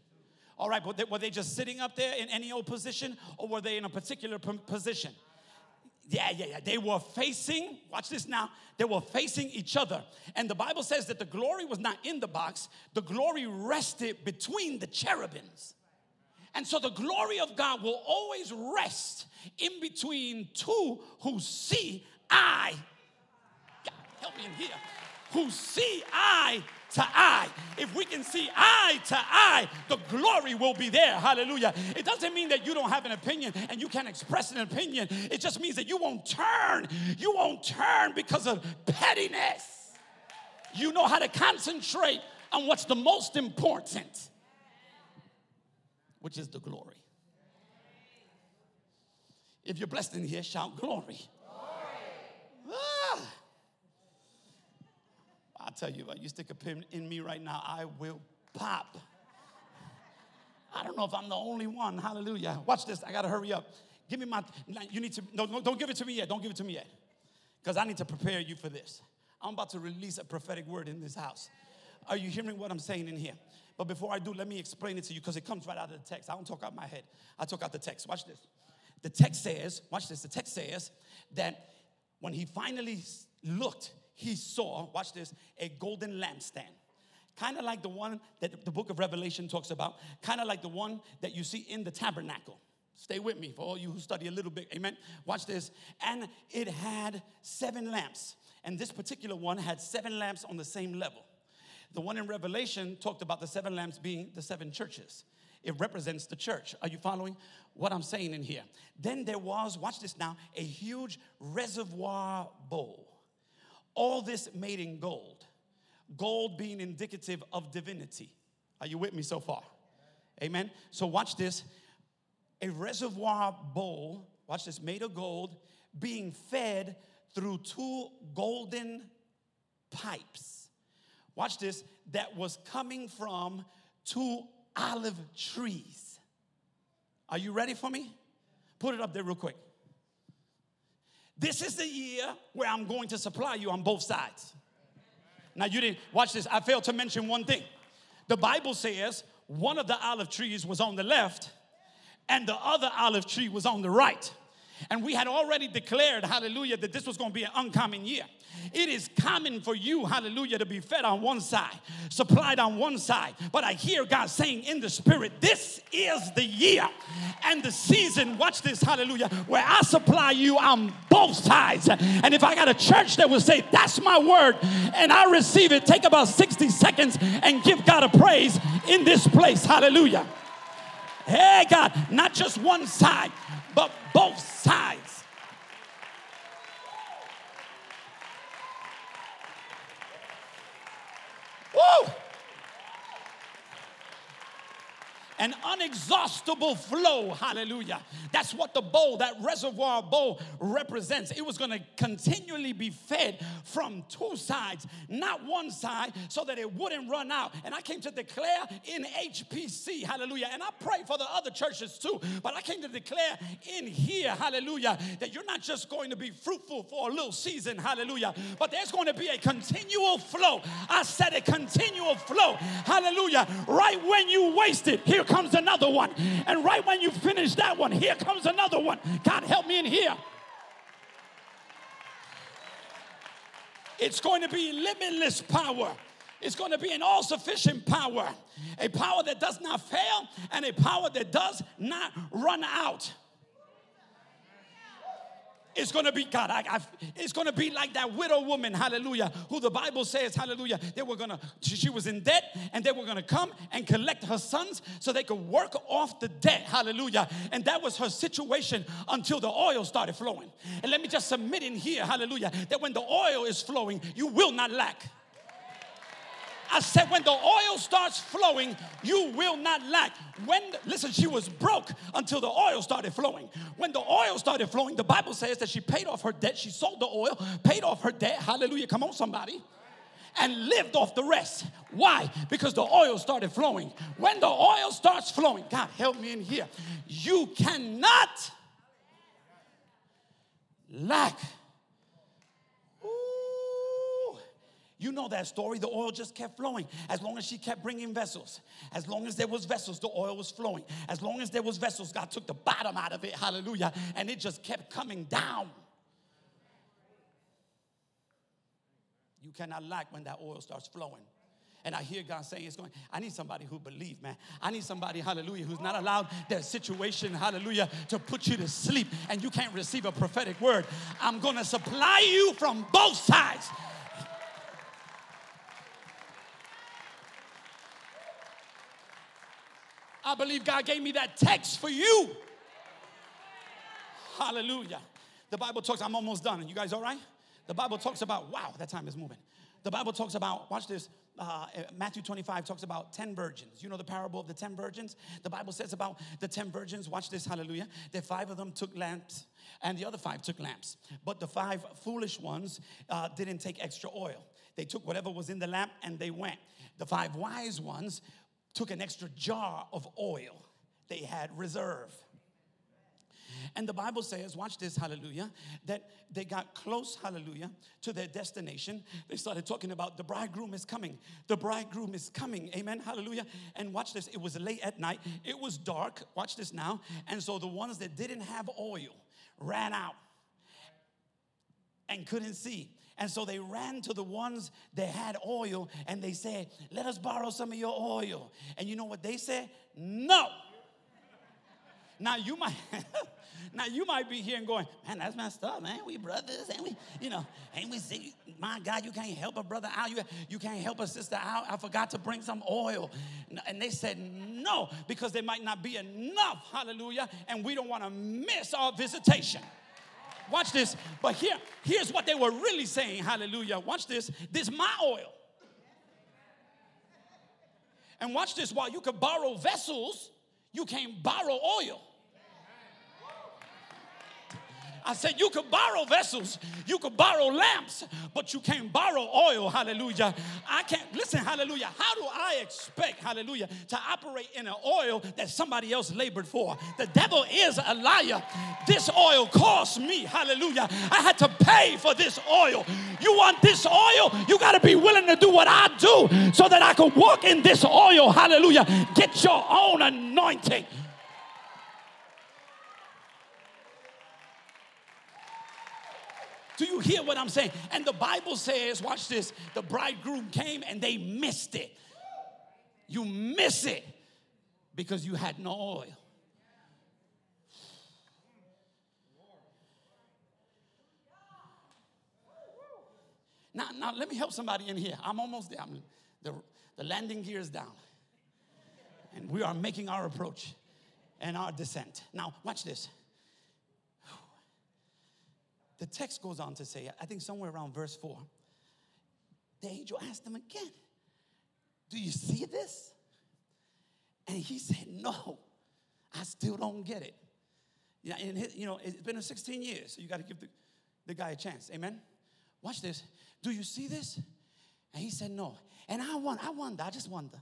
All right, but were they just sitting up there in any old position or were they in a particular position? Yeah, yeah, yeah. They were facing, watch this now, they were facing each other. And the Bible says that the glory was not in the box, the glory rested between the cherubims. And so the glory of God will always rest in between two who see eye. God, help me in here. Who see eye to eye. If we can see eye to eye, the glory will be there. Hallelujah. It doesn't mean that you don't have an opinion and you can't express an opinion. It just means that you won't turn. You won't turn because of pettiness. You know how to concentrate on what's the most important, which is the glory. If you're blessed in here, shout glory. glory. Ah. I tell you, if you stick a pin in me right now, I will pop. I don't know if I'm the only one. Hallelujah. Watch this. I got to hurry up. Give me my, you need to, no, no, don't give it to me yet. Don't give it to me yet. Because I need to prepare you for this. I'm about to release a prophetic word in this house. Are you hearing what I'm saying in here? But before I do, let me explain it to you because it comes right out of the text. I don't talk out my head, I talk out the text. Watch this. The text says, watch this, the text says that when he finally looked, he saw, watch this, a golden lampstand. Kind of like the one that the book of Revelation talks about, kind of like the one that you see in the tabernacle. Stay with me for all you who study a little bit. Amen. Watch this. And it had seven lamps. And this particular one had seven lamps on the same level. The one in Revelation talked about the seven lamps being the seven churches. It represents the church. Are you following what I'm saying in here? Then there was, watch this now, a huge reservoir bowl all this made in gold, gold being indicative of divinity. Are you with me so far? Amen. So, watch this a reservoir bowl, watch this, made of gold, being fed through two golden pipes. Watch this, that was coming from two olive trees. Are you ready for me? Put it up there real quick. This is the year where I'm going to supply you on both sides. Now, you didn't watch this. I failed to mention one thing. The Bible says one of the olive trees was on the left and the other olive tree was on the right. And we had already declared, hallelujah, that this was going to be an uncommon year. It is common for you, hallelujah, to be fed on one side, supplied on one side. But I hear God saying in the spirit, this is the year and the season, watch this, hallelujah, where I supply you on both sides. And if I got a church that will say, that's my word, and I receive it, take about 60 seconds and give God a praise in this place, hallelujah. Hey, God, not just one side, but both sides. Woo! An unexhaustible flow. Hallelujah. That's what the bowl, that reservoir bowl represents. It was going to continually be fed from two sides, not one side, so that it wouldn't run out. And I came to declare in HPC, hallelujah. And I pray for the other churches too, but I came to declare in here, hallelujah, that you're not just going to be fruitful for a little season, hallelujah, but there's going to be a continual flow. I said a continual flow, hallelujah. Right when you waste it, here comes another one. And right when you finish that one, here comes another one. God, help me in here. It's going to be limitless power. It's going to be an all sufficient power, a power that does not fail, and a power that does not run out. It's gonna be God. I, I, it's gonna be like that widow woman, hallelujah, who the Bible says, hallelujah, they were gonna, she, she was in debt and they were gonna come and collect her sons so they could work off the debt, hallelujah. And that was her situation until the oil started flowing. And let me just submit in here, hallelujah, that when the oil is flowing, you will not lack. I said, when the oil starts flowing, you will not lack. When, listen, she was broke until the oil started flowing. When the oil started flowing, the Bible says that she paid off her debt. She sold the oil, paid off her debt. Hallelujah. Come on, somebody. And lived off the rest. Why? Because the oil started flowing. When the oil starts flowing, God help me in here. You cannot lack You know that story. The oil just kept flowing. As long as she kept bringing vessels, as long as there was vessels, the oil was flowing. As long as there was vessels, God took the bottom out of it. Hallelujah. And it just kept coming down. You cannot like when that oil starts flowing. And I hear God saying, it's going, I need somebody who believe, man. I need somebody, hallelujah, who's not allowed their situation, hallelujah, to put you to sleep and you can't receive a prophetic word. I'm going to supply you from both sides. I believe God gave me that text for you. Hallelujah. The Bible talks, I'm almost done. You guys all right? The Bible talks about, wow, that time is moving. The Bible talks about, watch this, uh, Matthew 25 talks about 10 virgins. You know the parable of the 10 virgins? The Bible says about the 10 virgins, watch this, hallelujah, that five of them took lamps and the other five took lamps. But the five foolish ones uh, didn't take extra oil. They took whatever was in the lamp and they went. The five wise ones took an extra jar of oil they had reserve. And the Bible says, watch this, hallelujah, that they got close, hallelujah, to their destination. They started talking about the bridegroom is coming. The bridegroom is coming. Amen, hallelujah. And watch this, it was late at night, it was dark. Watch this now. And so the ones that didn't have oil ran out and couldn't see. And so they ran to the ones that had oil and they said, Let us borrow some of your oil. And you know what they said? No. Now you might now you might be here and going, man, that's messed up, man. We brothers, and we, you know, ain't we see, my God, you can't help a brother out. You, you can't help a sister out. I forgot to bring some oil. And they said no, because there might not be enough, hallelujah, and we don't want to miss our visitation. Watch this. But here, here's what they were really saying. Hallelujah. Watch this. This my oil. And watch this. While you could borrow vessels, you can't borrow oil. I said, you could borrow vessels, you could borrow lamps, but you can't borrow oil. Hallelujah. I can't, listen, hallelujah. How do I expect, hallelujah, to operate in an oil that somebody else labored for? The devil is a liar. This oil cost me, hallelujah. I had to pay for this oil. You want this oil? You got to be willing to do what I do so that I can walk in this oil. Hallelujah. Get your own anointing. Do you hear what I'm saying? And the Bible says, watch this, the bridegroom came and they missed it. You miss it because you had no oil. Now, now let me help somebody in here. I'm almost there. I'm, the, the landing gear is down. And we are making our approach and our descent. Now, watch this the text goes on to say, I think somewhere around verse 4, the angel asked him again, Do you see this? And he said, No, I still don't get it. Yeah, and his, you know, it's been 16 years, so you got to give the, the guy a chance. Amen. Watch this. Do you see this? And he said, No. And I wonder, I wonder, I just wonder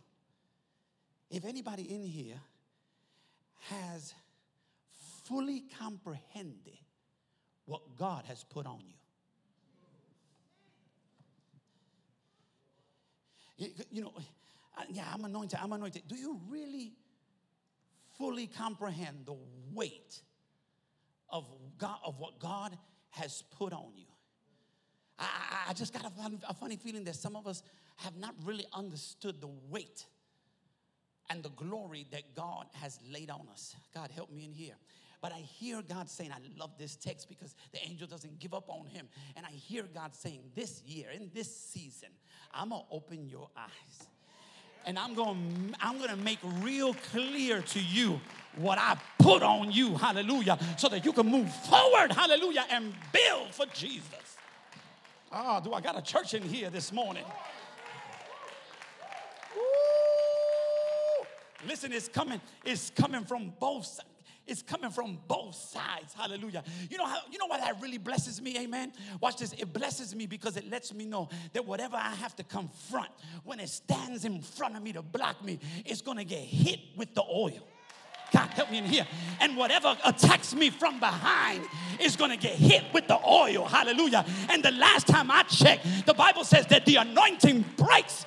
if anybody in here has fully comprehended what God has put on you. You know, yeah, I'm anointed, I'm anointed. Do you really fully comprehend the weight of God of what God has put on you. I, I, just got a, fun, a funny feeling that some of us have not really understood the weight and the glory that God has laid on us. God, help me in here. But I hear God saying, I love this text because the angel doesn't give up on him. And I hear God saying, This year, in this season, I'm gonna open your eyes. And I'm gonna, I'm gonna make real clear to you what I put on you, hallelujah, so that you can move forward, hallelujah, and build for Jesus. Oh, do I got a church in here this morning? Woo! Listen, it's coming, it's coming from both sides. It's coming from both sides. Hallelujah. You know how you know why that really blesses me, amen? Watch this. It blesses me because it lets me know that whatever I have to confront, when it stands in front of me to block me, it's gonna get hit with the oil. God, help me in here. And whatever attacks me from behind is going to get hit with the oil. Hallelujah. And the last time I checked, the Bible says that the anointing breaks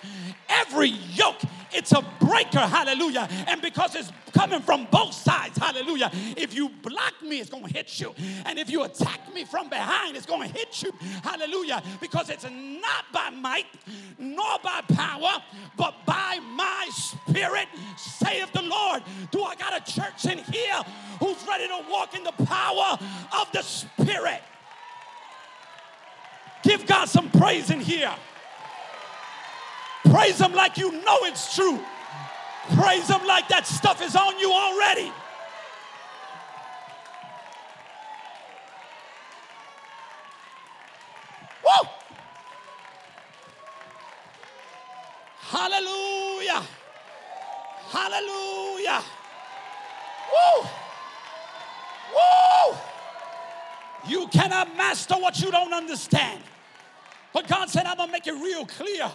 every yoke it's a breaker, hallelujah. And because it's coming from both sides, hallelujah. If you block me, it's gonna hit you. And if you attack me from behind, it's gonna hit you, hallelujah. Because it's not by might nor by power, but by my spirit, saith the Lord. Do I got a church in here who's ready to walk in the power of the spirit? Give God some praise in here. Praise Him like you know it's true. Praise Him like that stuff is on you already. Woo! Hallelujah. Hallelujah. Woo! Woo! You cannot master what you don't understand. But God said, I'm going to make it real clear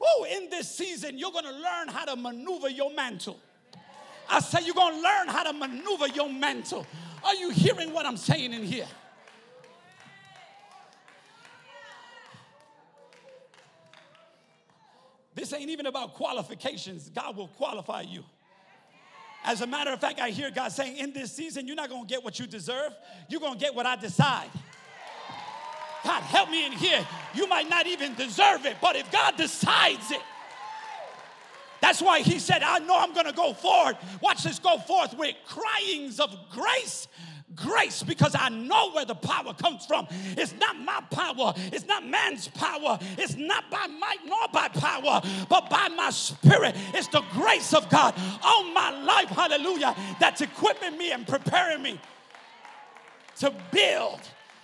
Woo, in this season, you're going to learn how to maneuver your mantle. I say you're going to learn how to maneuver your mantle. Are you hearing what I'm saying in here? This ain't even about qualifications. God will qualify you. As a matter of fact, I hear God saying, in this season, you're not going to get what you deserve. You're going to get what I decide. God, help me in here. You might not even deserve it, but if God decides it, that's why he said, I know I'm gonna go forward. Watch this go forth with cryings of grace. Grace, because I know where the power comes from. It's not my power, it's not man's power, it's not by might nor by power, but by my spirit. It's the grace of God on my life, hallelujah, that's equipping me and preparing me to build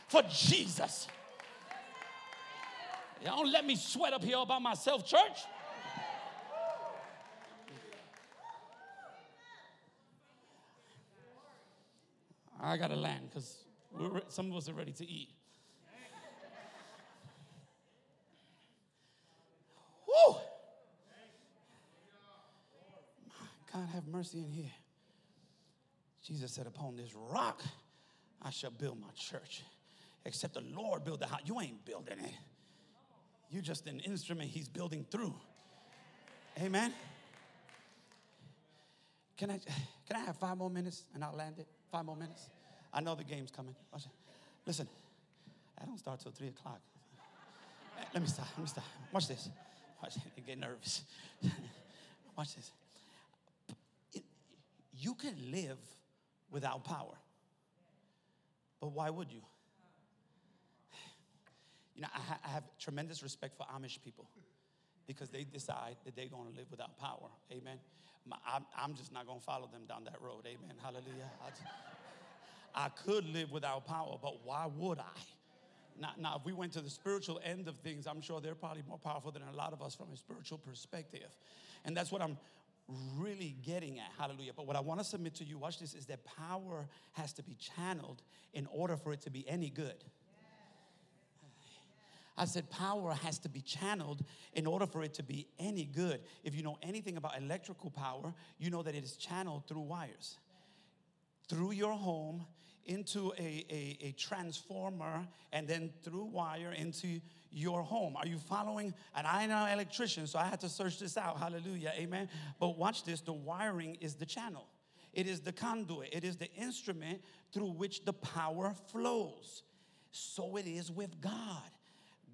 for Jesus. Don't let me sweat up here all by myself, church. I got to land because some of us are ready to eat. Woo! God have mercy in here. Jesus said, Upon this rock I shall build my church. Except the Lord build the house. You ain't building it. You're just an instrument he's building through. Amen. Can I can I have five more minutes and I'll land it? Five more minutes. I know the game's coming. Listen, I don't start till three o'clock. Let me stop. Let me stop. Watch this. Watch this. Get nervous. Watch this. You can live without power, but why would you? You know, I, ha- I have tremendous respect for Amish people because they decide that they're going to live without power. Amen. My, I'm, I'm, just not going to follow them down that road. Amen. Hallelujah. I, I could live without power, but why would I? Now, now, if we went to the spiritual end of things, I'm sure they're probably more powerful than a lot of us from a spiritual perspective. And that's what I'm really getting at. Hallelujah. But what I want to submit to you, watch this, is that power has to be channeled in order for it to be any good. I said power has to be channeled in order for it to be any good. If you know anything about electrical power, you know that it is channeled through wires. Through your home, into a, a, a, transformer, and then through wire into your home. Are you following? And I'm an electrician, so I had to search this out. Hallelujah. Amen. But watch this the wiring is the channel. It is the conduit, it is the instrument through which the power flows. So it is with God.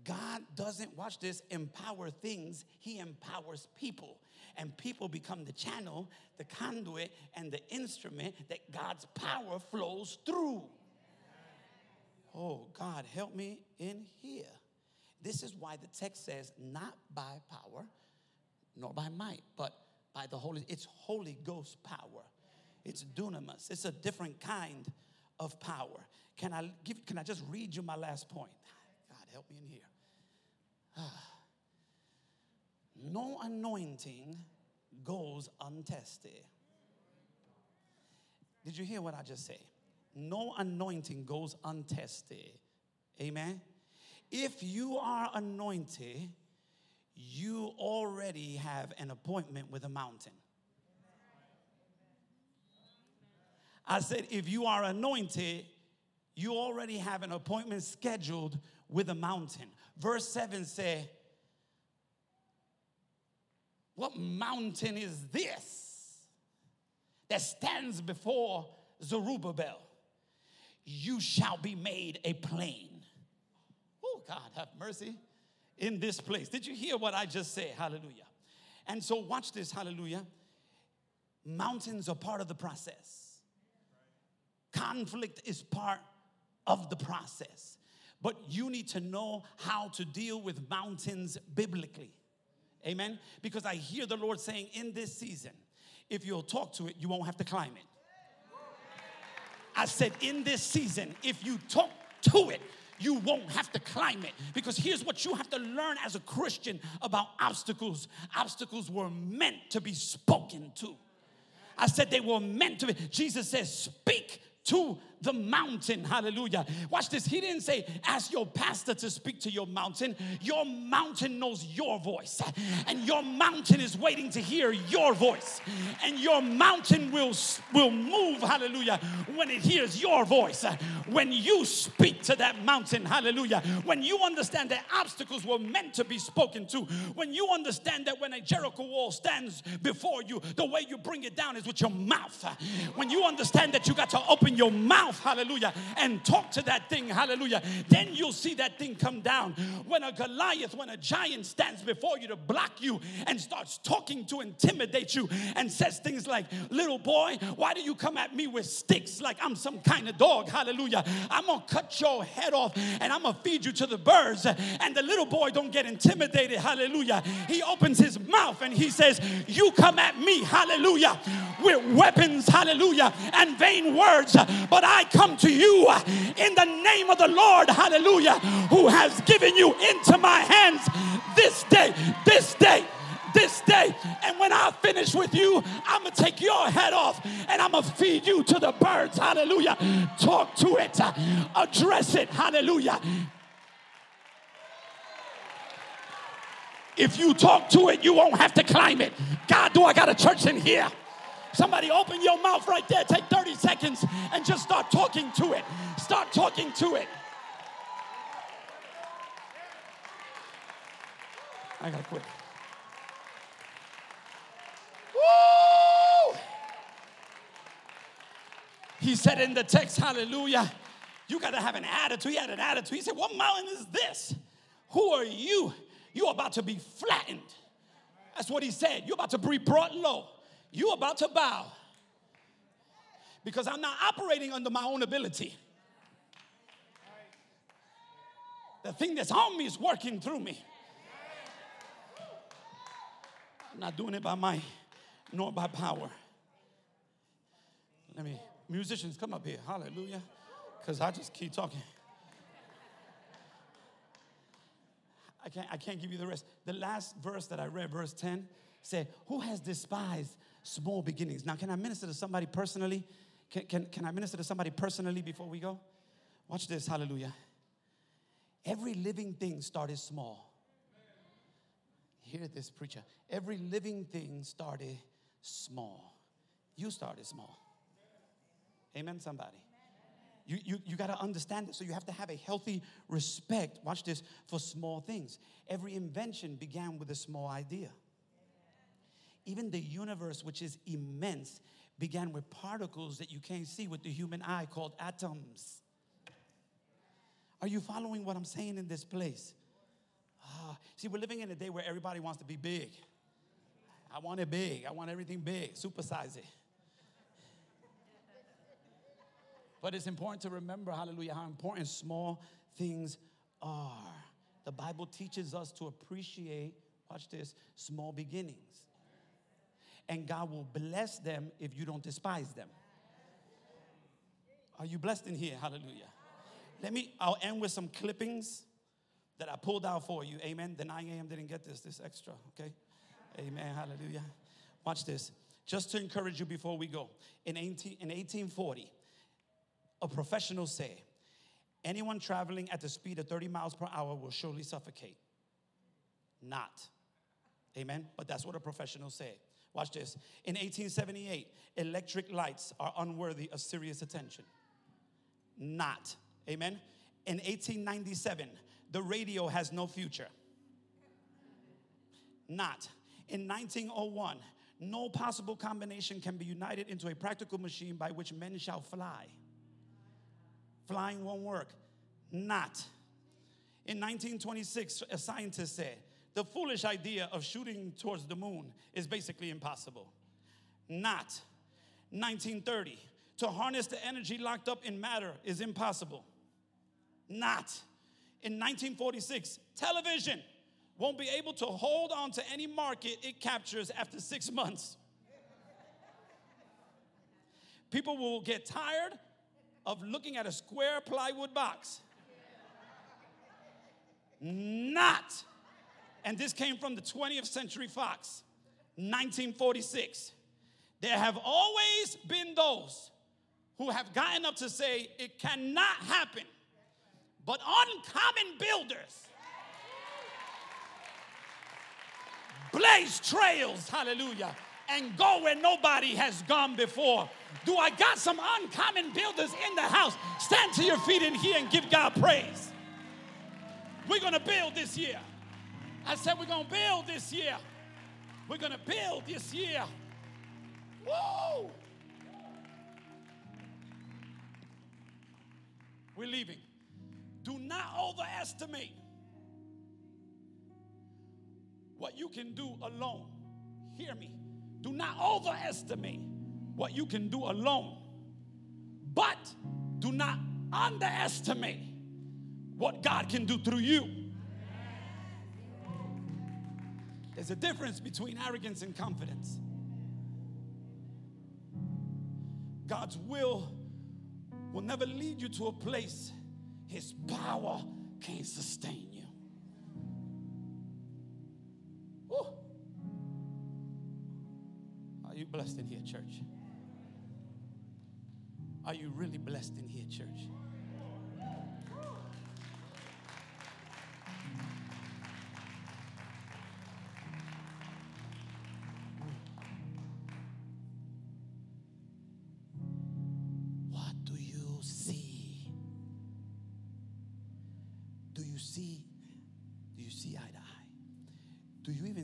God doesn't, watch this, empower things, He empowers people. And people become the channel, the conduit, and the instrument that God's power flows through. Oh, God, help me in here. This is why the text says, not by power, nor by might, but by the Holy, it's Holy Ghost power. It's dunamis. It's a different kind of power. Can I give, can I just read you my last point? God help me in here. no anointing goes untested. Did you hear what I just said? No anointing goes untested. Amen. If you are anointed, you already have an appointment with a mountain. I said, if you are anointed, you already have an appointment scheduled with a mountain. Verse 7 say, What mountain is this that stands before Zerubbabel? You shall be made a plain. Oh, God, have mercy in this place. Did you hear what I just said? Hallelujah. And so, watch this, hallelujah. Mountains are part of the process, conflict is part of the process. But you need to know how to deal with mountains biblically. Amen. Because I hear the Lord saying in this season, if you'll talk to it, you won't have to climb it. I said, in this season, if you talk to it, you won't have to climb it. Because here's what you have to learn as a Christian about obstacles obstacles were meant to be spoken to. I said they were meant to be. Jesus says, Speak to the mountain. Hallelujah. Watch this. He didn't say, ask your pastor to speak to your mountain. Your mountain knows your voice, and your mountain is waiting to hear your voice. And your mountain will, will move, hallelujah, when it hears your voice. When you speak to that mountain, hallelujah. When you understand that obstacles were meant to be spoken to. When you understand that when a Jericho wall stands before you, the way you bring it down is with your mouth. When you understand that you got to open your mouth mouth, hallelujah, and talk to that thing, hallelujah, then you'll see that thing come down. When a Goliath, when a giant stands before you to block you and starts talking to intimidate you and says things like, Little boy, why do you come at me with sticks like I'm some kind of dog? Hallelujah. I'm gonna cut your head off and I'm gonna feed you to the birds. And the little boy don't get intimidated, hallelujah. He opens his mouth and he says, You come at me, hallelujah, with weapons, hallelujah, and vain words, but I I come to you uh, in the name of the Lord, hallelujah, who has given you into my hands this day, this day this day. And when I finish with you, I'm going to take your head off and I'm going to feed you to the birds. Hallelujah. Talk to it, uh, address it. Hallelujah. If you talk to it, you won't have to climb it. God, do I got a church in here? Somebody open your mouth right there. Take 30 seconds and just start talking to it. Start talking to it. I gotta quit. Woo! He said in the text, hallelujah, you gotta have an attitude. He had an attitude. He said, What mountain is this? Who are you? You're about to be flattened. That's what he said. You're about to be brought low you about to bow because I'm not operating under my own ability. The thing that's on me is working through me. I'm not doing it by might nor by power. Let me, musicians, come up here. Hallelujah. Because I just keep talking. I can't, I can't give you the rest. The last verse that I read, verse 10, said, Who has despised small beginnings. Now, can I minister to somebody personally? Can, can, can I minister to somebody personally before we go? Watch this, hallelujah. Every living thing started small. Hear this, preacher. Every living thing started small. You started small. Amen, somebody. You, you, you got to understand it. So you have to have a healthy respect, watch this, for small things. Every invention began with a small idea. Even the universe, which is immense, began with particles that you can't see with the human eye called atoms. Are you following what I'm saying in this place? Ah, see, we're living in a day where everybody wants to be big. I want it big. I want everything big. Supersize it. But it's important to remember, hallelujah, how important small things are. The Bible teaches us to appreciate, watch this, small beginnings. And God will bless them if you don't despise them. Are you blessed in here? Hallelujah. Let me, I'll end with some clippings that I pulled out for you. Amen. The 9 a.m. didn't get this, this extra, okay? Amen. Hallelujah. Watch this. Just to encourage you before we go. In, 18, in 1840, a professional said, anyone traveling at the speed of 30 miles per hour will surely suffocate. Not. Amen. But that's what a professional said. Watch this. In 1878, electric lights are unworthy of serious attention. Not. Amen. In 1897, the radio has no future. Not. In 1901, no possible combination can be united into a practical machine by which men shall fly. Flying won't work. Not. In 1926, a scientist said, the foolish idea of shooting towards the moon is basically impossible. Not. 1930, to harness the energy locked up in matter is impossible. Not. In 1946, television won't be able to hold on to any market it captures after six months. People will get tired of looking at a square plywood box. Not. And this came from the 20th Century Fox, 1946. There have always been those who have gotten up to say it cannot happen, but uncommon builders blaze trails, hallelujah, and go where nobody has gone before. Do I got some uncommon builders in the house? Stand to your feet in here and give God praise. We're gonna build this year. I said, We're gonna build this year. We're gonna build this year. Whoa! We're leaving. Do not overestimate what you can do alone. Hear me. Do not overestimate what you can do alone, but do not underestimate what God can do through you. There's a difference between arrogance and confidence. God's will will never lead you to a place his power can't sustain you. Woo. Are you blessed in here, church? Are you really blessed in here, church?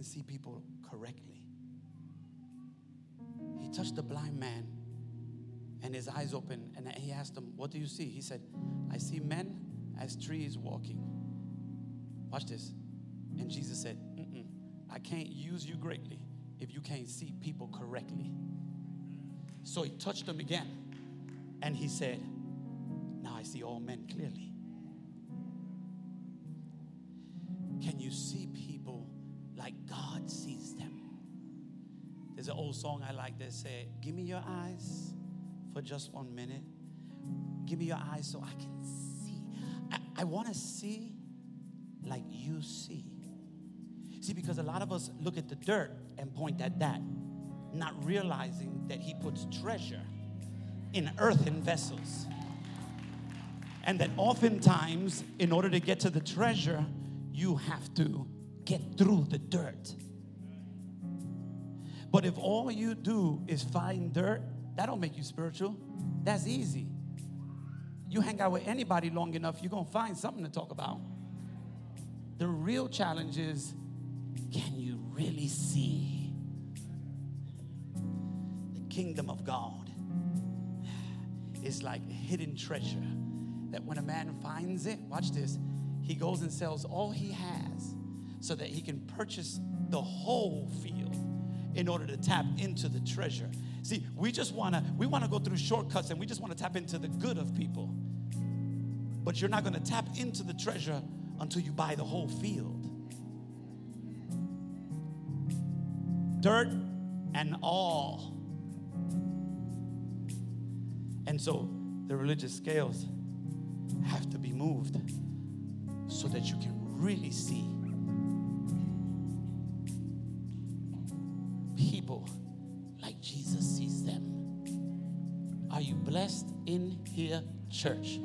See people correctly? He touched the blind man and his eyes opened, and he asked him, What do you see? He said, I see men as trees walking. Watch this. And Jesus said, I can't use you greatly if you can't see people correctly. So he touched them again and he said, Now I see all men clearly. Can you see Sees them? There's an old song I like that said, Give me your eyes for just one minute. Give me your eyes so I can see. I, I want to see like you see. See, because a lot of us look at the dirt and point at that, not realizing that He puts treasure in earthen vessels. And that oftentimes, in order to get to the treasure, you have to get through the dirt. But if all you do is find dirt, that don't make you spiritual. That's easy. You hang out with anybody long enough, you're gonna find something to talk about. The real challenge is can you really see? The kingdom of God is like hidden treasure that when a man finds it, watch this, he goes and sells all he has so that he can purchase the whole field in order to tap into the treasure. See, we just want to we want to go through shortcuts and we just want to tap into the good of people. But you're not going to tap into the treasure until you buy the whole field. Dirt and all. And so the religious scales have to be moved so that you can really see blessed in here, church?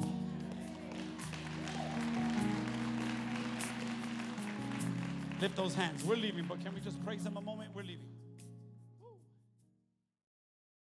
Lift those hands. We're leaving, but can we just praise Him a moment? We're leaving.